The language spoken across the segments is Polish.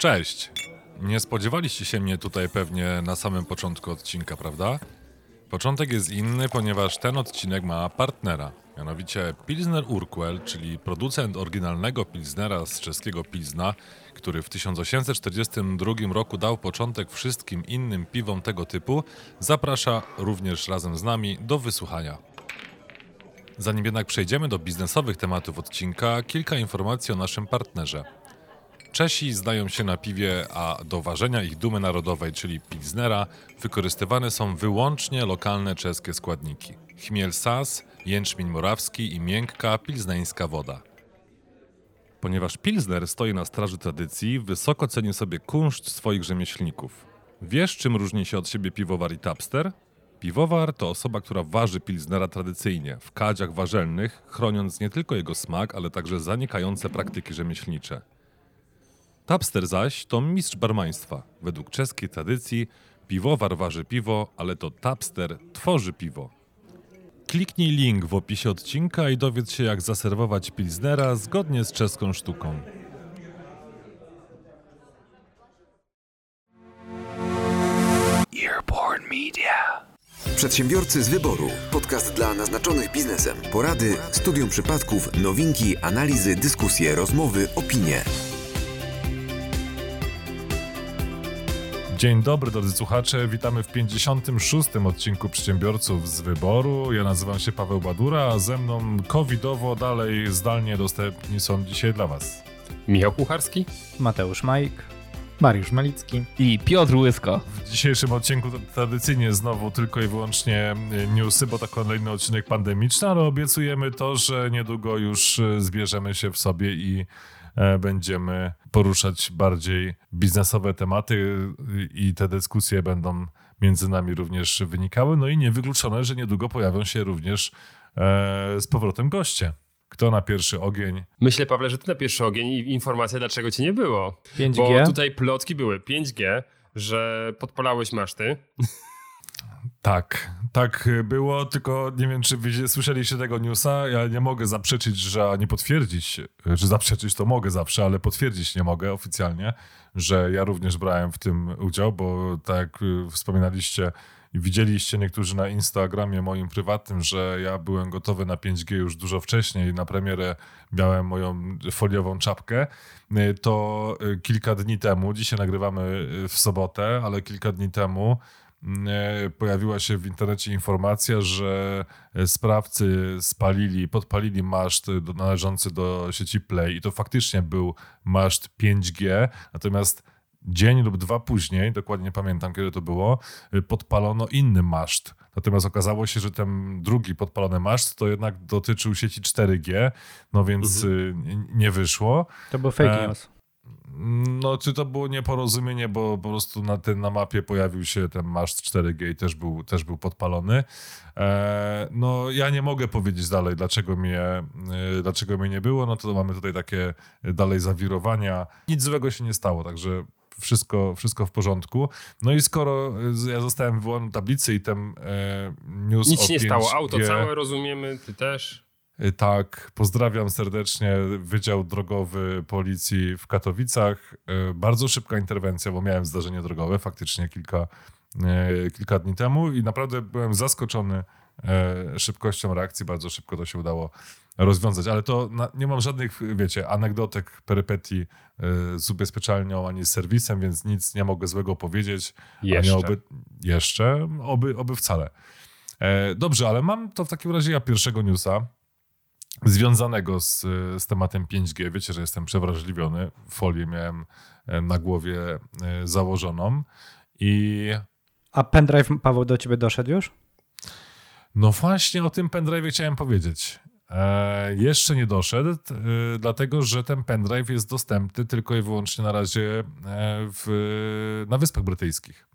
Cześć! Nie spodziewaliście się mnie tutaj pewnie na samym początku odcinka, prawda? Początek jest inny, ponieważ ten odcinek ma partnera. Mianowicie Pilsner Urquell, czyli producent oryginalnego Pilsnera z czeskiego Pilsna, który w 1842 roku dał początek wszystkim innym piwom tego typu, zaprasza również razem z nami do wysłuchania. Zanim jednak przejdziemy do biznesowych tematów odcinka, kilka informacji o naszym partnerze. Czesi znają się na piwie, a do ważenia ich dumy narodowej, czyli Pilsnera, wykorzystywane są wyłącznie lokalne czeskie składniki. Chmiel sas, jęczmień morawski i miękka pilzneńska woda. Ponieważ Pilsner stoi na straży tradycji, wysoko ceni sobie kunszt swoich rzemieślników. Wiesz, czym różni się od siebie piwowar i tapster? Piwowar to osoba, która waży pilsnera tradycyjnie, w kadziach warzelnych, chroniąc nie tylko jego smak, ale także zanikające praktyki rzemieślnicze. Tapster zaś to mistrz barmaństwa. Według czeskiej tradycji piwowar waży piwo, ale to tapster tworzy piwo. Kliknij link w opisie odcinka i dowiedz się jak zaserwować pilsnera zgodnie z czeską sztuką. Earborn Media. Przedsiębiorcy z wyboru. Podcast dla naznaczonych biznesem. Porady, studium przypadków, nowinki, analizy, dyskusje, rozmowy, opinie. Dzień dobry drodzy słuchacze, witamy w 56. odcinku Przedsiębiorców z Wyboru. Ja nazywam się Paweł Badura, a ze mną covidowo dalej zdalnie dostępni są dzisiaj dla Was. Michał Kucharski Mateusz Majk, Mariusz Malicki. i Piotr Łysko. W dzisiejszym odcinku tradycyjnie znowu tylko i wyłącznie y, newsy, bo to kolejny odcinek pandemiczny, ale obiecujemy to, że niedługo już y, zbierzemy się w sobie i e, będziemy poruszać bardziej biznesowe tematy i te dyskusje będą między nami również wynikały. No i niewykluczone, że niedługo pojawią się również e, z powrotem goście. Kto na pierwszy ogień? Myślę, Pawle, że ty na pierwszy ogień i informacja, dlaczego cię nie było. 5G? Bo tutaj plotki były 5G, że podpalałeś maszty. Tak, tak było, tylko nie wiem, czy słyszeliście tego newsa. Ja nie mogę zaprzeczyć, że nie potwierdzić, że zaprzeczyć to mogę zawsze, ale potwierdzić nie mogę oficjalnie, że ja również brałem w tym udział, bo tak jak y, wspominaliście i widzieliście niektórzy na Instagramie moim prywatnym, że ja byłem gotowy na 5G już dużo wcześniej. Na premierę miałem moją foliową czapkę. Y, To y, kilka dni temu, dzisiaj nagrywamy w sobotę, ale kilka dni temu pojawiła się w internecie informacja, że e, sprawcy spalili, podpalili maszt należący do sieci Play i to faktycznie był maszt 5G, natomiast dzień lub dwa później, dokładnie nie pamiętam kiedy to było, e, podpalono inny maszt. Natomiast okazało się, że ten drugi podpalony maszt to jednak dotyczył sieci 4G, no więc y, n- nie wyszło. To był fake E, news. No, czy to było nieporozumienie, bo po prostu na, tym, na mapie pojawił się ten maszt 4G i też był, też był podpalony. E, no, ja nie mogę powiedzieć dalej, dlaczego mnie, e, dlaczego mnie nie było. No to mamy tutaj takie dalej zawirowania. Nic złego się nie stało, także wszystko, wszystko w porządku. No i skoro e, ja zostałem do tablicy i ten e, news Nic o nie stało. Auto 5G całe rozumiemy, ty też. Tak, pozdrawiam serdecznie Wydział Drogowy Policji w Katowicach. Y, Bardzo szybka interwencja, bo miałem zdarzenie drogowe faktycznie kilka, y, kilka dni temu i naprawdę byłem zaskoczony y, szybkością reakcji. Bardzo szybko to się udało rozwiązać, ale to na, nie mam żadnych, wiecie, anegdotek, perypetii z ubezpieczalnią ani z serwisem, więc nic nie mogę złego powiedzieć. Jeszcze. oby, jeszcze, oby, oby wcale. E, Dobrze, ale mam to w takim razie ja pierwszego newsa związanego z, z tematem 5G. Wiecie, że jestem przewrażliwiony. Folię miałem e, na głowie e, założoną i A pendrive, Paweł, do ciebie doszedł już? no właśnie o tym pendrive chciałem powiedzieć. E, jeszcze nie doszedł, e, dlatego że ten pendrive jest dostępny tylko i wyłącznie na razie e, w, na Wyspach Brytyjskich.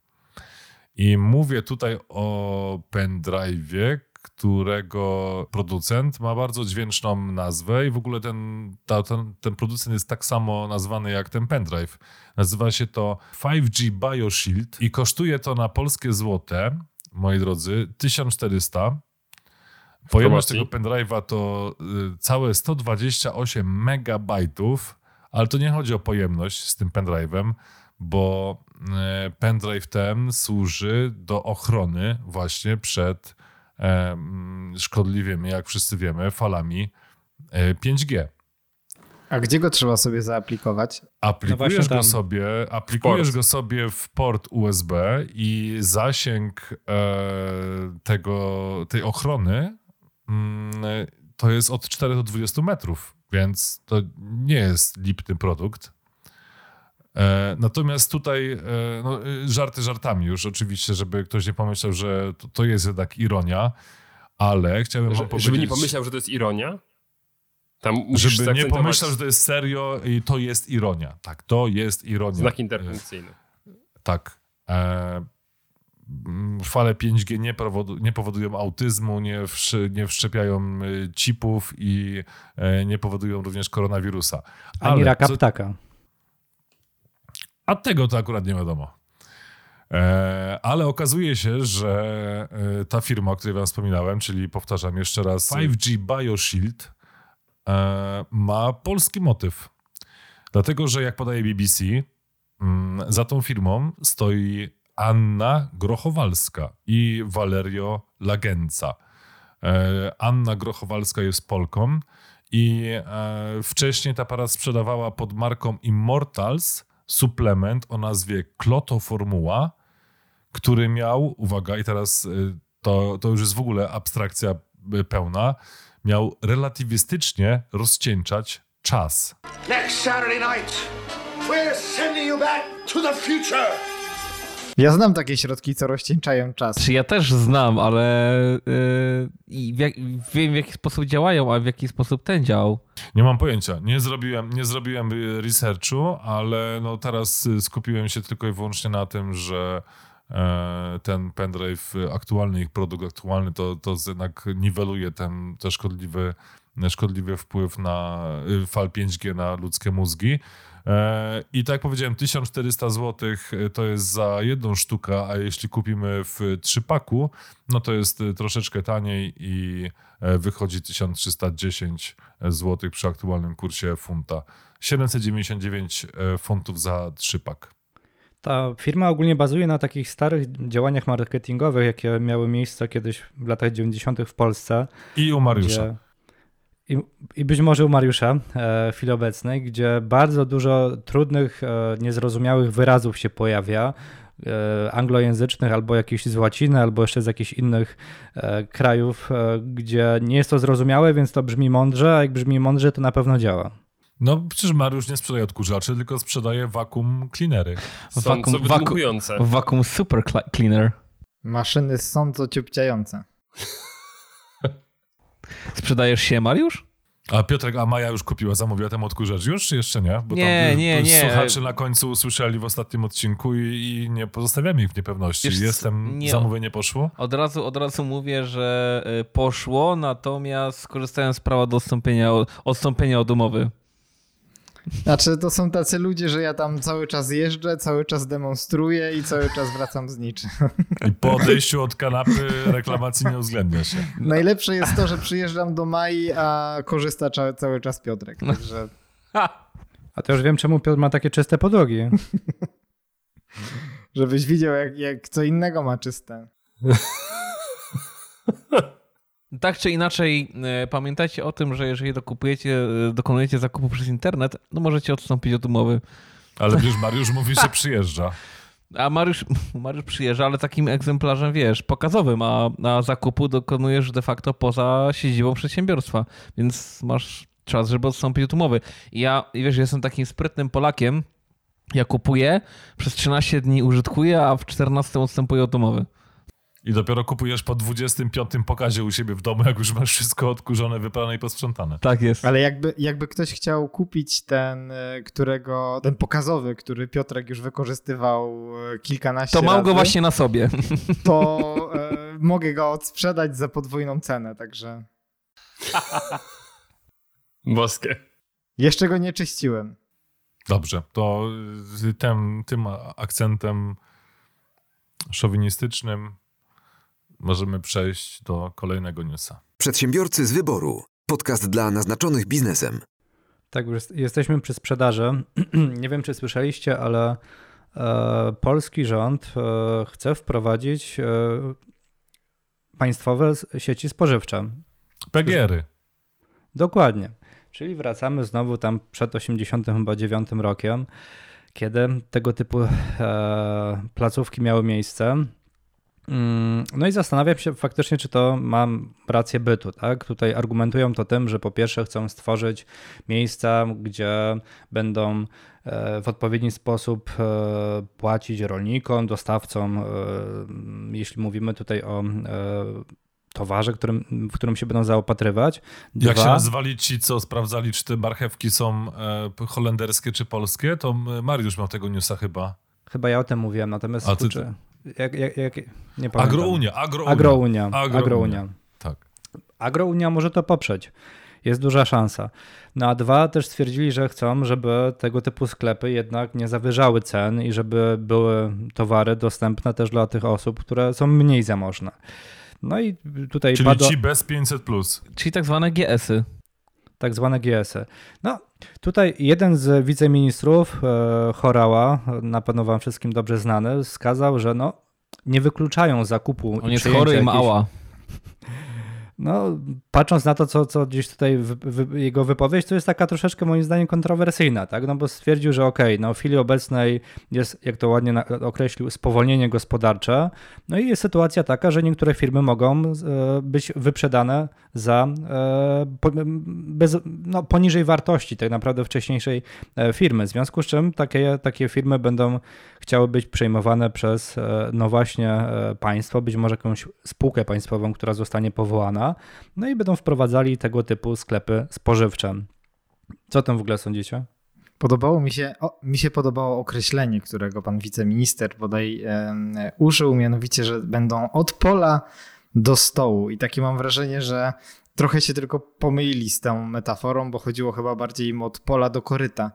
I mówię tutaj o pendrive'ie, którego producent ma bardzo dźwięczną nazwę i w ogóle ten, ta, ten, ten producent jest tak samo nazwany jak ten pendrive. Nazywa się to 5G BioShield i kosztuje to na polskie złote, moi drodzy, 1400. Pojemność tego pendrive'a to y, całe 128 megabajtów, Ale to nie chodzi o pojemność z tym pendrive'em, bo e, pendrive ten służy do ochrony właśnie przed szkodliwymi, jak wszyscy wiemy, falami 5G. A gdzie go trzeba sobie zaaplikować? Aplikujesz no go sobie, aplikujesz go sobie w port USB i zasięg e, tego, tej ochrony mm, to jest od 4 do 20 metrów, więc to nie jest lipny produkt. E, natomiast tutaj e, no, żarty żartami już oczywiście, żeby ktoś nie pomyślał, że to, to jest jednak ironia, ale chciałbym że, wam powiedzieć... Żeby nie pomyślał, że to jest ironia? Tam Żeby nie pomyślał, że to jest serio i to jest ironia. Tak, to jest ironia. Znak interwencyjny. Tak. E, fale 5G nie, powodu, nie powodują autyzmu, nie, wszy, nie wszczepiają y, chipów i e, nie powodują również koronawirusa. Ale Ani raka co, ptaka. A tego to akurat nie wiadomo. E, ale okazuje się, że e, ta firma, o której wam wspominałem, czyli powtarzam jeszcze raz, 5G BioShield, E, ma polski motyw. Dlatego, że jak podaje BBC, mm, za tą firmą stoi Anna Grochowalska i Valerio Lagenca. Anna Grochowalska jest Polką i wcześniej ta para sprzedawała pod marką Immortals suplement o nazwie Klotoformuła, który miał, uwaga, i teraz to, to już jest w ogóle abstrakcja pełna, miał relatywistycznie rozcieńczać czas. Next Saturday night, we're sending you back to the future. Ja znam takie środki, co rozcieńczają czas. Czy ja też znam, ale yy, jak, wiem w jaki sposób działają, a w jaki sposób ten działał. Nie mam pojęcia. Nie zrobiłem, nie zrobiłem researchu, ale no teraz skupiłem się tylko i wyłącznie na tym, że E, ten pendrive aktualny, ich produkt aktualny, to, to jednak niweluje ten, ten szkodliwy, szkodliwy wpływ na y, fal 5G na ludzkie mózgi. E, I tak jak powiedziałem, 1400 zł to jest za jedną sztukę, a jeśli kupimy w trzypaku, no to jest troszeczkę taniej i e, wychodzi 1310 zł przy aktualnym kursie funta. 799 funtów za trzypak. Ta firma ogólnie bazuje na takich starych działaniach marketingowych, jakie miały miejsce kiedyś w latach 90. w Polsce. I u Mariusza. Gdzie, i, I, być może u Mariusza e, w chwili obecnej, gdzie bardzo dużo trudnych, e, niezrozumiałych wyrazów się pojawia, e, anglojęzycznych, albo jakieś z łaciny, albo jeszcze z jakichś innych e, krajów, e, gdzie nie jest to zrozumiałe, więc to brzmi mądrze, a jak brzmi mądrze, to na pewno działa. No przecież Mariusz nie sprzedaje odkurzaczy, tylko sprzedaje wakum cleanery. Wakum, wakum, wakum super cleaner. Maszyny sądzo ciupciające. Sprzedajesz się, Mariusz? A Piotrek, a Maja już kupiła, zamówiła ten odkurzacz już, czy jeszcze nie? Bo nie, tam, nie, nie. Słuchacze na końcu usłyszeli w ostatnim odcinku i, i nie pozostawiamy ich w niepewności. Wiesz, Jestem, nie, zamówienie poszło? Od razu, od razu mówię, że y, poszło, natomiast skorzystałem z prawa do odstąpienia, odstąpienia od umowy. Znaczy, to są tacy ludzie, że ja tam cały czas jeżdżę, cały czas demonstruję i cały czas wracam z niczym. I po odejściu od kanapy reklamacji nie uwzględnia się. Najlepsze jest to, że przyjeżdżam do Mai, a korzysta cały czas Piotrek, także... A to już wiem, czemu Piotr ma takie czyste podłogi. Żebyś widział, jak, jak co innego ma czyste. Tak czy inaczej, e, pamiętajcie o tym, że jeżeli dokupujecie, e, dokonujecie zakupu przez internet, no możecie odstąpić od umowy. Ale już Mariusz mówi, że przyjeżdża. A Mariusz, Mariusz przyjeżdża, ale takim egzemplarzem, wiesz, pokazowym, a, a zakupu dokonujesz de facto poza siedzibą przedsiębiorstwa, więc masz czas, żeby odstąpić od umowy. I ja, wiesz, jestem takim sprytnym Polakiem, ja kupuję, przez 13 dni użytkuję, a w 14 odstępuję od umowy. I dopiero kupujesz po 25 pokazie u siebie w domu, jak już masz wszystko odkurzone, wyprane i posprzątane. Tak jest. Ale jakby, jakby ktoś chciał kupić ten, e, którego, ten pokazowy, który Piotrek już wykorzystywał e, kilkanaście To mam razy, go właśnie na sobie. To e, mogę go odsprzedać za podwójną cenę, także... Boskie. Jeszcze go nie czyściłem. Dobrze, to tym, tym akcentem szowinistycznym możemy przejść do kolejnego newsa. Przedsiębiorcy z wyboru. Podcast dla naznaczonych biznesem. Tak, już jesteśmy przy sprzedaży. Nie wiem, czy słyszeliście, ale e, polski rząd e, chce wprowadzić e, państwowe sieci spożywcze. PGR-y. Dokładnie. Czyli wracamy znowu tam przed 89 rokiem, kiedy tego typu e, placówki miały miejsce. Mm, no i zastanawiam się faktycznie, czy to mam rację bytu. Tak? Tutaj argumentują to tym, że po pierwsze chcą stworzyć miejsca, gdzie będą e, w odpowiedni sposób e, płacić rolnikom, dostawcom, jeśli mówimy tutaj o towarze, którym, w którym się będą zaopatrywać. Dwa, Jak się nazwali ci, co sprawdzali, czy te marchewki są e, holenderskie czy polskie, to Mariusz miał tego newsa chyba. Chyba ja o tym mówiłem, natomiast A ty, jak, jak, jak, nie pamiętam. Agrounia, agrounia. Agrounia, agrounia. agrounia. Tak. Agrounia może to poprzeć. Jest duża szansa. No a dwa też stwierdzili, że chcą, żeby tego typu sklepy jednak nie zawyżały cen i żeby były towary dostępne też dla tych osób, które są mniej zamożne. No i tutaj Czyli padło... ci bez 500+. Plus. Czyli tak zwane GS-y. Tak zwane GS-y. No, tutaj jeden z wiceministrów, e, Chorała, na pewno wam wszystkim dobrze znany, wskazał, że no, nie wykluczają zakupu. On jest chory i mała. No, patrząc na to, co, co gdzieś tutaj jego wypowiedź, to jest taka troszeczkę moim zdaniem kontrowersyjna, tak? No bo stwierdził, że okej, okay, no w chwili obecnej jest, jak to ładnie określił, spowolnienie gospodarcze, no i jest sytuacja taka, że niektóre firmy mogą e, być wyprzedane za e, bez, no, poniżej wartości tak naprawdę wcześniejszej e, firmy, w związku z czym takie, takie firmy będą chciały być przejmowane przez no właśnie państwo, być może jakąś spółkę państwową, która zostanie powołana, no i będą wprowadzali tego typu sklepy spożywcze. Co tam w ogóle sądzicie? Podobało mi się, o, mi się podobało określenie, którego pan wiceminister bodaj e, użył, mianowicie, że będą od pola do stołu. I takie mam wrażenie, że trochę się tylko pomylili z tą metaforą, bo chodziło chyba bardziej im od pola do koryta.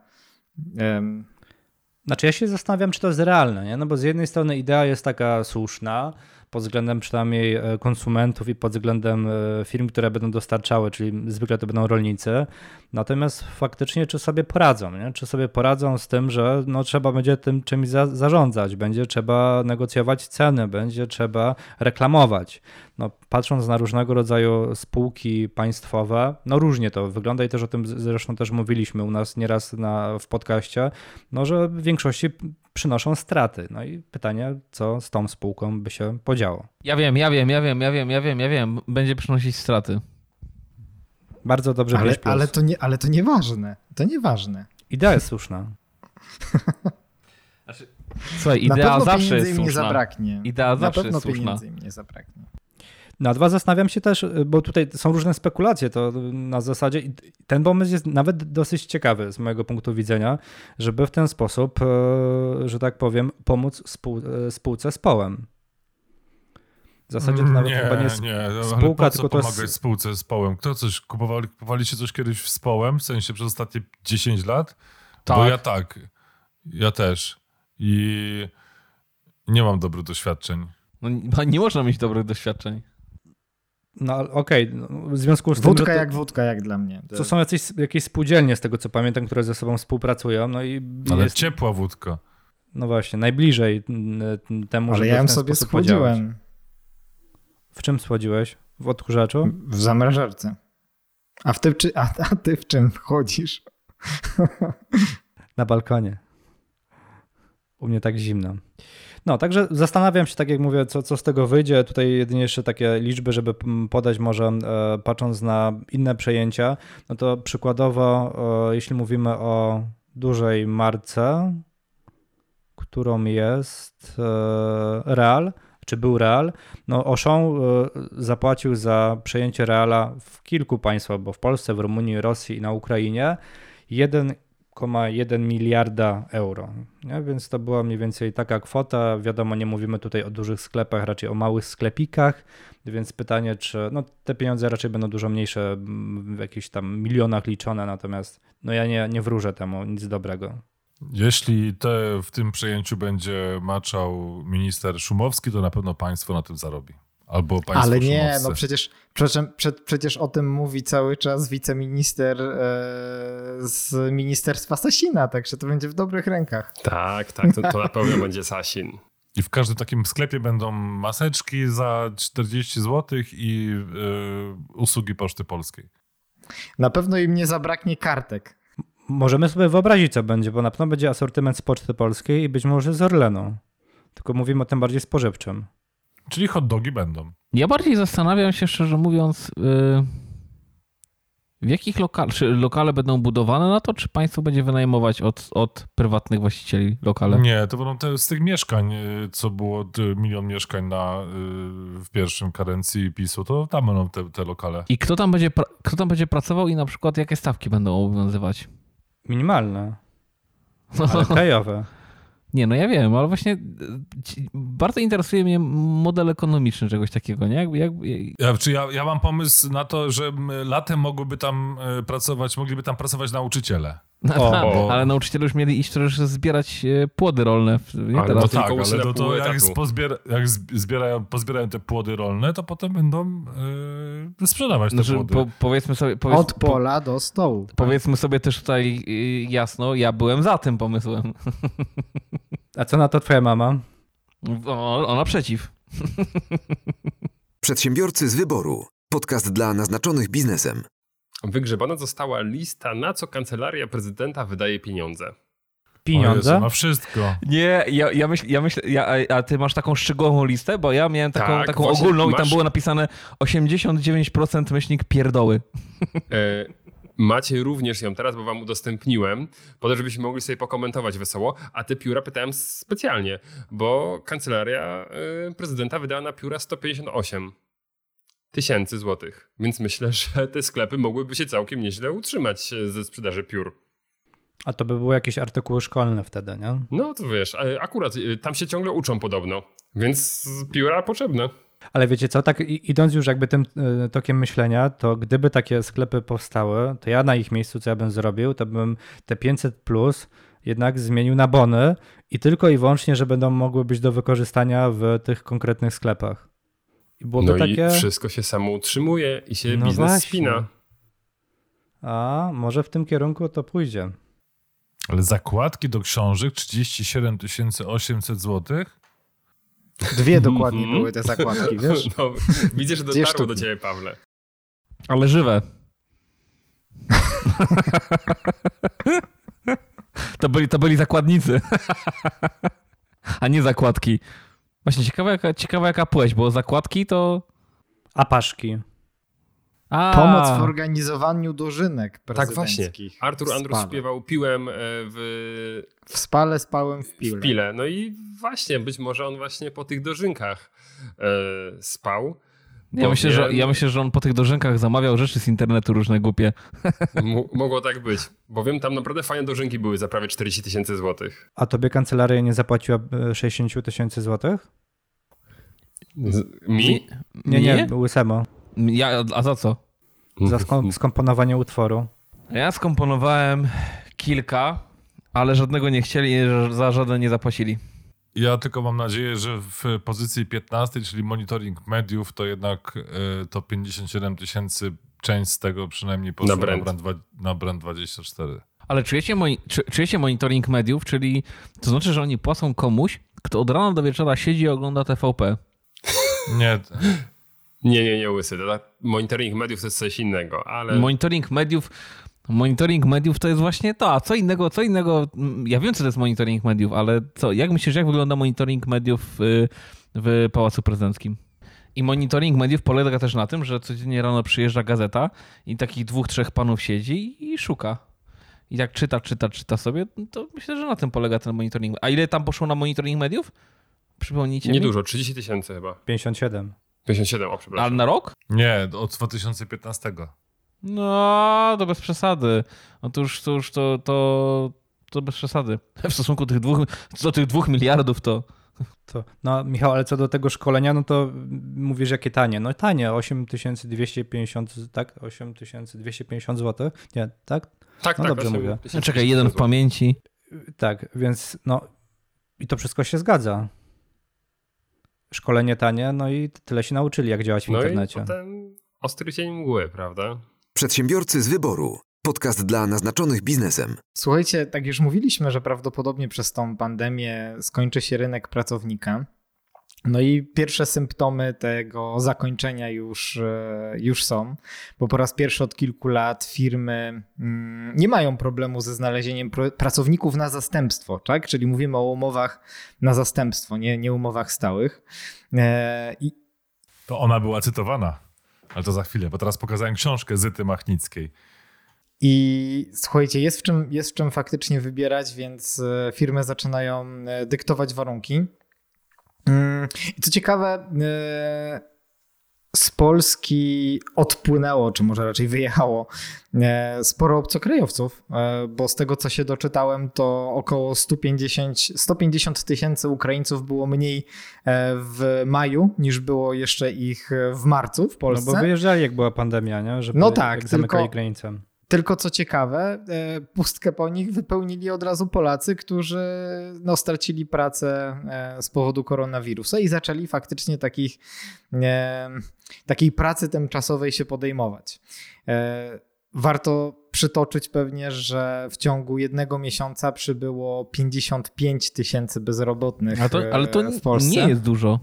Znaczy ja się zastanawiam, czy to jest realne, nie? no bo z jednej strony idea jest taka słuszna, pod względem przynajmniej e, konsumentów i pod względem e, firm, które będą dostarczały, czyli zwykle to będą rolnicy. Natomiast faktycznie, czy sobie poradzą, nie? czy sobie poradzą z tym, że no, trzeba będzie tym czymś za zarządzać, będzie trzeba negocjować ceny, będzie trzeba reklamować. No, patrząc na różnego rodzaju spółki państwowe, no różnie to wygląda i też o tym zresztą też mówiliśmy u nas nieraz na, w podcaście, no, że w większości przynoszą straty. No i pytanie, co z tą spółką by się podziało? Ja wiem, ja wiem, ja wiem, ja wiem, ja wiem, ja wiem. Będzie przynosić straty. Bardzo dobrze ale, ale to nie, Ale to nieważne. To nieważne. Idea jest słuszna. Znaczy, słuchaj, idea zawsze jest słuszna. Idea zawsze Na pewno jest słuszna. pieniędzy im nie zabraknie. Na dwa zastanawiam się też, bo tutaj są różne spekulacje, to na zasadzie ten pomysł jest nawet dosyć ciekawy z mojego punktu widzenia, żeby w ten sposób, e, że tak powiem, pomóc spół, e, spółce z połem. W zasadzie to nawet nie, chyba nie jest nie, spółka, ale po co tylko to pomagać spółce z połem? Kto coś, kupowali, kupowaliście coś kiedyś z połem, w sensie przez ostatnie 10 lat? Tak. Bo ja tak, ja też. I nie mam dobrych doświadczeń. No, nie można mieć dobrych doświadczeń. No okej, okay. No, w związku z wódka tym... jak wódka, jak dla mnie. To są jakieś, jakieś spółdzielnie, z tego co pamiętam, które ze sobą współpracują. No i Ale jest... ciepła wódka. No właśnie, najbliżej temu, Ale ja ją sobie schłodziłem. W czym schłodziłeś? W odkurzaczu? W zamrażarce. A, w ty, czy, a, a ty w czym wchodzisz? Na balkonie. U mnie tak zimno. No, także zastanawiam się, tak jak mówię, co, co z tego wyjdzie. Tutaj jedynie jeszcze takie liczby, żeby podać może, e, patrząc na inne przejęcia, no to przykładowo, e, jeśli mówimy o dużej marce, którą jest e, Real, czy był Real, no Auchan zapłacił za przejęcie Reala w kilku państwach, bo w Polsce, w Rumunii, Rosji i na Ukrainie 1 1,1 miliarda euro. Nie? Więc to była mniej więcej taka kwota. Wiadomo, nie mówimy tutaj o dużych sklepach, raczej o małych sklepikach, więc pytanie, czy no, te pieniądze raczej będą dużo mniejsze, w jakichś tam milionach liczone, natomiast no, ja nie, nie wróżę temu nic dobrego. Jeśli te, w tym przejęciu będzie maczał minister Szumowski, to na pewno państwo na tym zarobi. Albo państwo Ale nie, szumowscy. no przecież, przecież, przecież o tym mówi cały czas wiceminister e, z Ministerstwa Sasina, także to będzie w dobrych rękach. Tak, tak, to, to na pewno będzie Sasin. I w każdym takim sklepie będą maseczki za 40 zł i y, usługi Poczty Polskiej. Na pewno im nie zabraknie kartek. Możemy sobie wyobrazić, co będzie, bo na pewno będzie asortyment z Poczty Polskiej i być może z Orlenu. Tylko mówimy o tym bardziej spożywczym. Czyli hot dogi będą. Ja bardziej zastanawiam się, szczerze mówiąc, yy, w jakich lokal, czy lokale będą budowane na to, czy państwo będzie wynajmować od, od prywatnych właścicieli lokale? Nie, to będą te z tych mieszkań, y, co było y, milion mieszkań na, y, w pierwszym kadencji PiSu, to tam będą te, te lokale. I kto tam, będzie, kto tam będzie pracował i na przykład jakie stawki będą obowiązywać? Minimalne, ale krajowe. Nie, no ja wiem, ale właśnie ci- bardzo interesuje mnie model ekonomiczny czegoś takiego, nie? Jak, jak, Ja, czy ja, ja mam pomysł na to, że latem mogłyby tam y, pracować, mogliby tam pracować nauczyciele. O, bo- ale nauczyciele już mieli iść też zbierać e, płody rolne. Nie? Ale Teraz. No tak, ale na to, jak, pozbiera, jak zb- zbierają, pozbierają te płody rolne, to potem będą y, sprzedawać te Znaczy, płody. po, powiedzmy sobie... Powiedz, Od pola do stołu. Powiedzmy sobie też tutaj y, jasno, ja byłem za tym pomysłem. A co na to twoja mama? O, ona przeciw. Przedsiębiorcy z wyboru. Podcast dla naznaczonych biznesem. Wygrzebana została lista, na co kancelaria prezydenta wydaje pieniądze. Pieniądze? Jezu, na wszystko. Nie, ja, ja myślę, ja myślę ja, a- ty masz taką szczegółową listę, bo ja miałem taką, Tak, taką ogólną i tam masz- było napisane 89% myślnik pierdoły. E, macie również ją teraz, bo wam udostępniłem, po to, żebyśmy mogli sobie pokomentować wesoło, a te pióra pytałem specjalnie, bo kancelaria e, prezydenta wydała na pióra 158 tysięcy złotych, więc myślę, że te sklepy mogłyby się całkiem nieźle utrzymać e, ze sprzedaży piór. A to by były jakieś artykuły szkolne wtedy, nie? No to wiesz, e, akurat e, tam się ciągle uczą podobno, więc pióra potrzebne. Ale wiecie co, tak idąc już jakby tym tokiem myślenia, to gdyby takie sklepy powstały, to ja na ich miejscu, co ja bym zrobił, to bym te 500 plus jednak zmienił na bony i tylko i wyłącznie, że będą mogły być do wykorzystania w tych konkretnych sklepach. I byłoby No takie... i wszystko się samo utrzymuje i się No biznes właśnie. spina. A, może w tym kierunku to pójdzie. Ale zakładki do książek 37 800 zł? Dwie dokładnie Mhm. były te zakładki, wiesz? No, widzę, że dotarło do ciebie, Pawle. Ale żywe. to, byli, to byli zakładnicy. A nie zakładki. Właśnie ciekawa jaka, ciekawa jaka płeć, bo zakładki to... A paszki. A, Pomoc w organizowaniu dożynek Tak właśnie. prezydenckich. Artur Andrus spale. śpiewał Piłem e, w, W spale spałem w pile. w pile. No i właśnie, być może on właśnie po tych dożynkach e, spał. Ja myślę, że, ja myślę, że on po tych dożynkach zamawiał rzeczy z internetu różne głupie. M- mogło tak być. Bowiem tam naprawdę fajne dożynki były za prawie 40 tysięcy złotych. A tobie kancelaria nie zapłaciła e, 60 tysięcy złotych? Mi? Nie, nie, łysemo. Ja, a za co? Za skom- skomponowanie utworu. Ja skomponowałem kilka, ale żadnego nie chcieli za żaden nie zapłacili. Ja tylko mam nadzieję, że w pozycji 15, czyli monitoring mediów, to jednak y, to 57 tysięcy, część z tego przynajmniej poszła Na na Brand. brand, dwa- na brand 24. Ale czujecie, moni- czy, czujecie monitoring mediów, czyli to znaczy, że oni płacą komuś, kto od rana do wieczora siedzi i ogląda TVP. Nie, Nie, nie, nie, łysy. To tak- Monitoring mediów to jest coś innego, ale... Monitoring mediów, monitoring mediów to jest właśnie to, a co innego, co innego, mm, ja wiem, co to jest monitoring mediów, ale co, jak myślisz, jak wygląda monitoring mediów w, w Pałacu Prezydenckim? I monitoring mediów polega też na tym, że codziennie rano przyjeżdża gazeta i takich dwóch, trzech panów siedzi i szuka. I tak czyta, czyta, czyta sobie, no to myślę, że na tym polega ten monitoring. A ile tam poszło na monitoring mediów? Przypomnijcie mi. Niedużo, 30 tysięcy chyba. 57. 57, o Ale przepraszam. na rok? nie, od 2015. No, to bez przesady. No to już, to, już to, to, to bez przesady. W stosunku do tych dwóch, do tych dwóch miliardów to... To, no Michał, ale co do tego szkolenia, no to mówisz jakie tanie. No tanie, 8250, tak? 8250 zł. Nie, tak? Tak, No tak. dobrze mówię. No czekaj, jeden w pamięci. Tak, więc no i to wszystko się zgadza. szkolenie tanie, no i tyle się nauczyli, jak działać w No i internecie. potem ostry cień mgły, prawda? Przedsiębiorcy z wyboru. Podcast dla naznaczonych biznesem. Słuchajcie, tak już mówiliśmy, że prawdopodobnie przez tą pandemię skończy się rynek pracownika. No i pierwsze symptomy tego zakończenia już, e, już są, bo po raz pierwszy od kilku lat firmy mm, nie mają problemu ze znalezieniem pracowników na zastępstwo, tak? Czyli mówimy o umowach na zastępstwo, nie, nie umowach stałych. E, I To ona była cytowana. Ale to za chwilę, bo teraz pokazałem książkę Zyty Machnickiej. I słuchajcie, jest w czym, jest w czym faktycznie wybierać, więc e, firmy zaczynają e, dyktować warunki. Mm, I co ciekawe, e, z Polski odpłynęło, czy może raczej wyjechało e, sporo obcokrajowców, e, bo z tego co się doczytałem, to około 150 150 tysięcy Ukraińców było mniej e, w maju niż było jeszcze ich w marcu w No Polsce. bo wyjeżdżali, jak była pandemia, nie? Żeby, No tak, jak zamykali tylko- granice. Tylko co ciekawe, e, pustkę po nich wypełnili od razu Polacy, którzy no, stracili pracę e, z powodu koronawirusa i zaczęli faktycznie takich, e, takiej pracy tymczasowej się podejmować. Warto przytoczyć pewnie, że w ciągu jednego miesiąca przybyło 55 tysięcy bezrobotnych to, ale to w Polsce. nie jest dużo.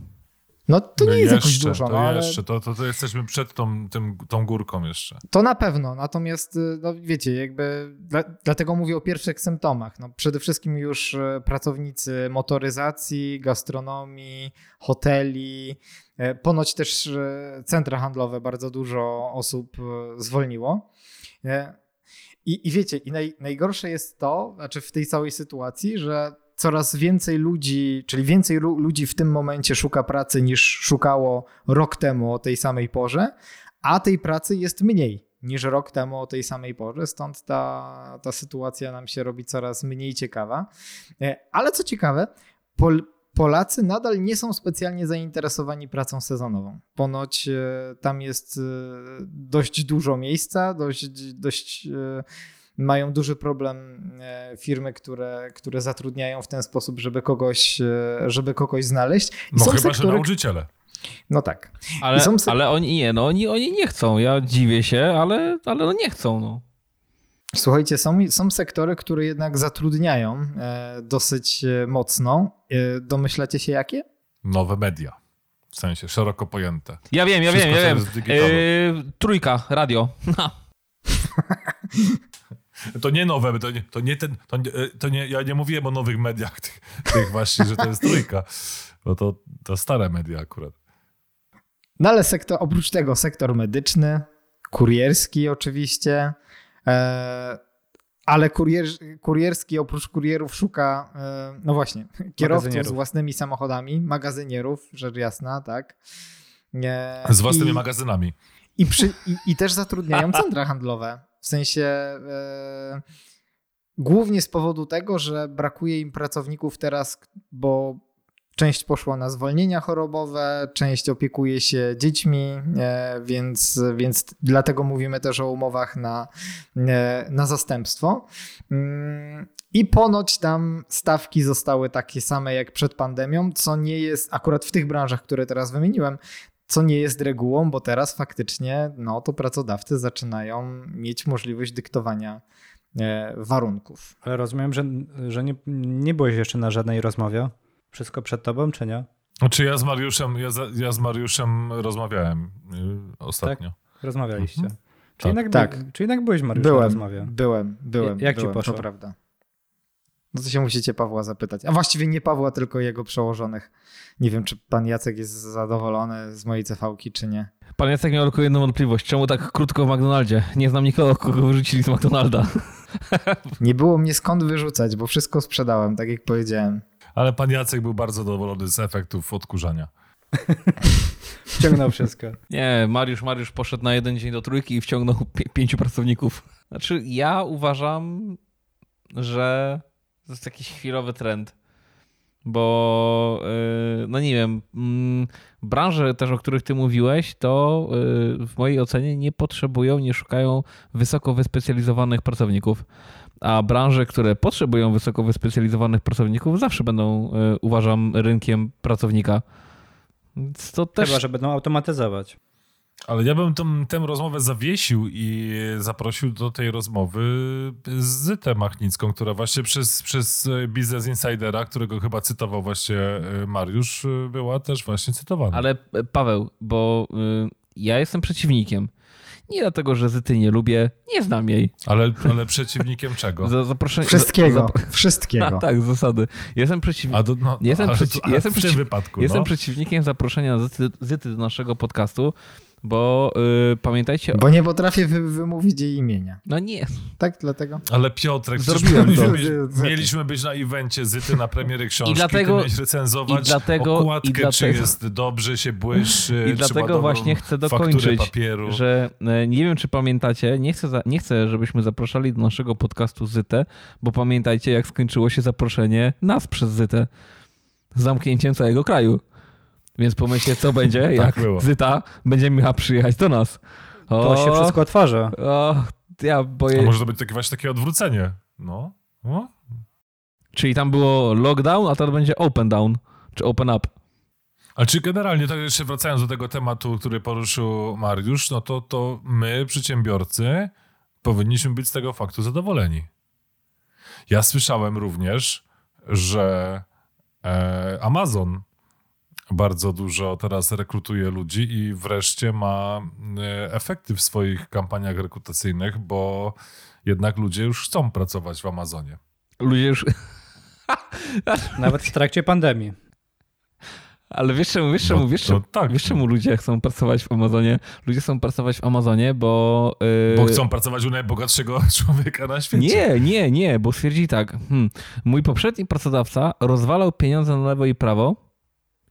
No to nie No jest jakoś jeszcze, dużo, to no, ale jeszcze, to, to, to jesteśmy przed tą, tym, tą górką jeszcze. To na pewno, natomiast y, no wiecie, jakby dla, dlatego mówię o pierwszych symptomach. No, przede wszystkim już y, pracownicy motoryzacji, gastronomii, hoteli, y, ponoć też centra handlowe bardzo dużo osób zwolniło. I, i wiecie, i naj, najgorsze jest to, znaczy w tej całej sytuacji, że coraz więcej ludzi, czyli więcej lu- ludzi w tym momencie szuka pracy niż szukało rok temu o tej samej porze, a tej pracy jest mniej niż rok temu o tej samej porze, stąd ta, ta sytuacja nam się robi coraz mniej ciekawa. E, Ale co ciekawe, Pol Polacy nadal nie są specjalnie zainteresowani pracą sezonową. Ponoć e, tam jest e, dość dużo miejsca, dość, dość mają duży problem e, firmy, które, które zatrudniają w ten sposób, żeby kogoś, e, żeby kogoś znaleźć. I No są chyba, że sektory- nauczyciele. No tak. Ale, są ale oni nie, no oni, oni nie chcą. Ja dziwię się, ale, ale no nie chcą. No. Słuchajcie, są, są sektory, które jednak zatrudniają e, dosyć mocno. E, domyślacie się jakie? Nowe media. W sensie szeroko pojęte. Ja wiem, ja Wszystko, wiem, ja wiem. Yy, trójka, radio. To nie nowe, to nie, to nie ten, to nie, to nie, ja nie mówiłem o nowych mediach tych, tych właśnie, że to jest trójka, bo to, to stare media akurat. No ale sektor, oprócz tego sektor medyczny, kurierski oczywiście, e, ale kurier, kurierski oprócz kurierów szuka, e, no właśnie, kierowców z własnymi samochodami, magazynierów, rzecz jasna, tak. E, Z własnymi i- magazynami. I, przy, i, I też zatrudniają centra handlowe. W sensie e, głównie z powodu tego, że brakuje im pracowników teraz, bo część poszła na zwolnienia chorobowe, część opiekuje się dziećmi, e, więc, więc dlatego mówimy też o umowach na, e, na zastępstwo. Mm, I ponoć tam stawki zostały takie same jak przed pandemią, co nie jest akurat w tych branżach, które teraz wymieniłem, co nie jest regułą, bo teraz faktycznie no, to pracodawcy zaczynają mieć możliwość dyktowania e, warunków. Ale rozumiem, że, że nie, nie byłeś jeszcze na żadnej rozmowie. Wszystko przed tobą, czy nie? Znaczy ja z Mariuszem, ja, ja z Mariuszem rozmawiałem y, ostatnio. Rozmawialiście. Mhm. Czy, Tak. jednak, Tak. Czy jednak byłeś Mariusz na Byłem, rozmowie? byłem, byłem. Jak ci byłem, poszło? To prawda. No to się musicie Pawła zapytać. A właściwie nie Pawła, tylko jego przełożonych. Nie wiem, czy pan Jacek jest zadowolony z mojej CV-ki, czy nie. Pan Jacek miał tylko jedną wątpliwość. Czemu tak krótko w McDonaldzie? Nie znam nikogo, kogo wyrzucili z McDonalda. Nie było mnie skąd wyrzucać, bo wszystko sprzedałem, tak jak powiedziałem. Ale pan Jacek był bardzo zadowolony z efektów odkurzania. Wciągnął wszystko. Nie, Mariusz, Mariusz poszedł na jeden dzień do trójki i wciągnął pi- pięciu pracowników. Znaczy, ja uważam, że to jest jakiś chwilowy trend. Bo, yy, no nie wiem, mm, branże też, o których ty mówiłeś, to yy, w mojej ocenie nie potrzebują, nie szukają wysoko wyspecjalizowanych pracowników. A branże, które potrzebują wysoko wyspecjalizowanych pracowników, zawsze będą, yy, uważam, rynkiem pracownika. To też... Chyba, że będą automatyzować. Ale ja bym tą, tę rozmowę zawiesił i zaprosił do tej rozmowy Zytę Machnicką, która właśnie przez, przez Business Insidera, którego chyba cytował właśnie e, Mariusz, e, była też właśnie cytowana. Ale e, Paweł, bo y, ja jestem przeciwnikiem. Nie dlatego, że Zyty nie lubię, nie znam jej. Ale, ale przeciwnikiem czego? Za, zaproszenie, Wszystkiego. za- Wszystkiego. A, tak, z zasady. Jestem przeciwnikiem. A do, no, Jestem, przeci- to- jestem, w tym przeci- wypadku, jestem no. przeciwnikiem zaproszenia Zyty, Zyty do naszego podcastu, bo y, pamiętajcie. Bo nie potrafię wy, wymówić jej imienia. No nie. Tak, dlatego. Ale Piotrek, Zrobiłem to. mieliśmy, być, mieliśmy być na evencie Zyty na premiery książki, I dlatego- ty recenzować i dlatego- okładkę, i dlatego- czy jest dobrze, się błyszczy, I dlatego właśnie chcę dokończyć, papieru. że e, nie wiem, czy pamiętacie, nie chcę, za, nie chcę, żebyśmy zapraszali do naszego podcastu Zytę, bo pamiętajcie, jak skończyło się zaproszenie nas przez Zytę z zamknięciem całego kraju. Więc pomyślcie, co będzie, jak było. Zyta będzie miała przyjechać do nas. O, To się wszystko otworzy. O, ja A boję. może to być takie właśnie takie odwrócenie. No. no. Czyli tam było lockdown, a teraz będzie open down, czy open up. Ale czy generalnie, tak jeszcze wracając do tego tematu, który poruszył Mariusz, no to, to my, przedsiębiorcy, powinniśmy być z tego faktu zadowoleni. Ja słyszałem również, że e, Amazon bardzo dużo teraz rekrutuje ludzi i wreszcie ma e, efekty w swoich kampaniach rekrutacyjnych, bo jednak ludzie już chcą pracować w Amazonie. Ludzie już... Nawet w trakcie pandemii. Ale wiesz czemu, wiesz czemu, No, wiesz, czemu, tak. wiesz czemu ludzie chcą pracować w Amazonie? Ludzie chcą pracować w Amazonie, bo... Yy... Bo chcą pracować u najbogatszego człowieka na świecie. Nie, nie, nie, bo stwierdzi tak. Hmm, mój poprzedni pracodawca rozwalał pieniądze na lewo i prawo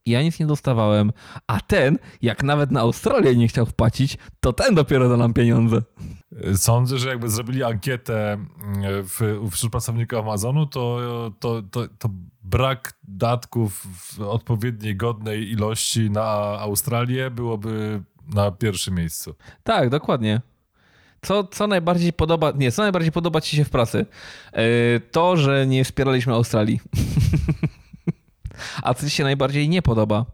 i ja nic nie dostawałem, a ten, jak nawet na Australię nie chciał wpłacić, to ten dopiero da nam pieniądze. Sądzę, że jakby zrobili ankietę mm, w, wśród pracowników Amazonu, to, to, to, to brak datków w odpowiedniej, godnej ilości na Australię byłoby na pierwszym miejscu. Tak, dokładnie. Co, co najbardziej podoba, nie, co najbardziej podoba ci się w pracy? Yy, to, że nie wspieraliśmy Australii. A co ci się najbardziej nie podoba?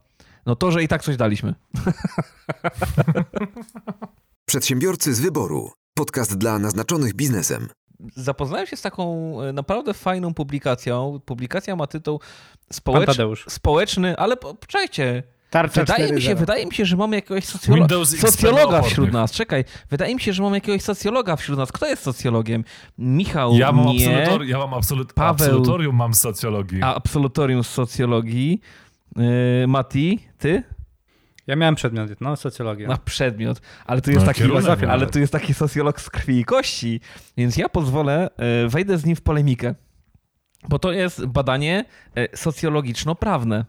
No to, że i tak coś daliśmy. Przedsiębiorcy z wyboru. Podcast dla naznaczonych biznesem. Zapoznałem się z taką e, naprawdę fajną publikacją. Publikacja ma tytuł Społecz... Społeczny, ale po- poczekajcie. Tarcza Wydaje mi, się, 4.0. wydaje mi się, że mamy jakiegoś socjolo... Socjologa wśród nas. Czekaj, wydaje mi się, że mamy jakiegoś socjologa wśród nas. Kto jest socjologiem? Michał Ja mam, nie. absolutor, ja mam absolut, Paweł- absolutorium mam z socjologii. A absolutorium z socjologii. Yy, Mati, ty? Ja miałem przedmiot, no, socjologię. Na przedmiot. Ale tu jest, No, taki, ale nawet. tu jest taki socjolog z krwi i kości. Więc ja pozwolę, e, wejdę z nim w polemikę. Bo to jest badanie e, socjologiczno-prawne.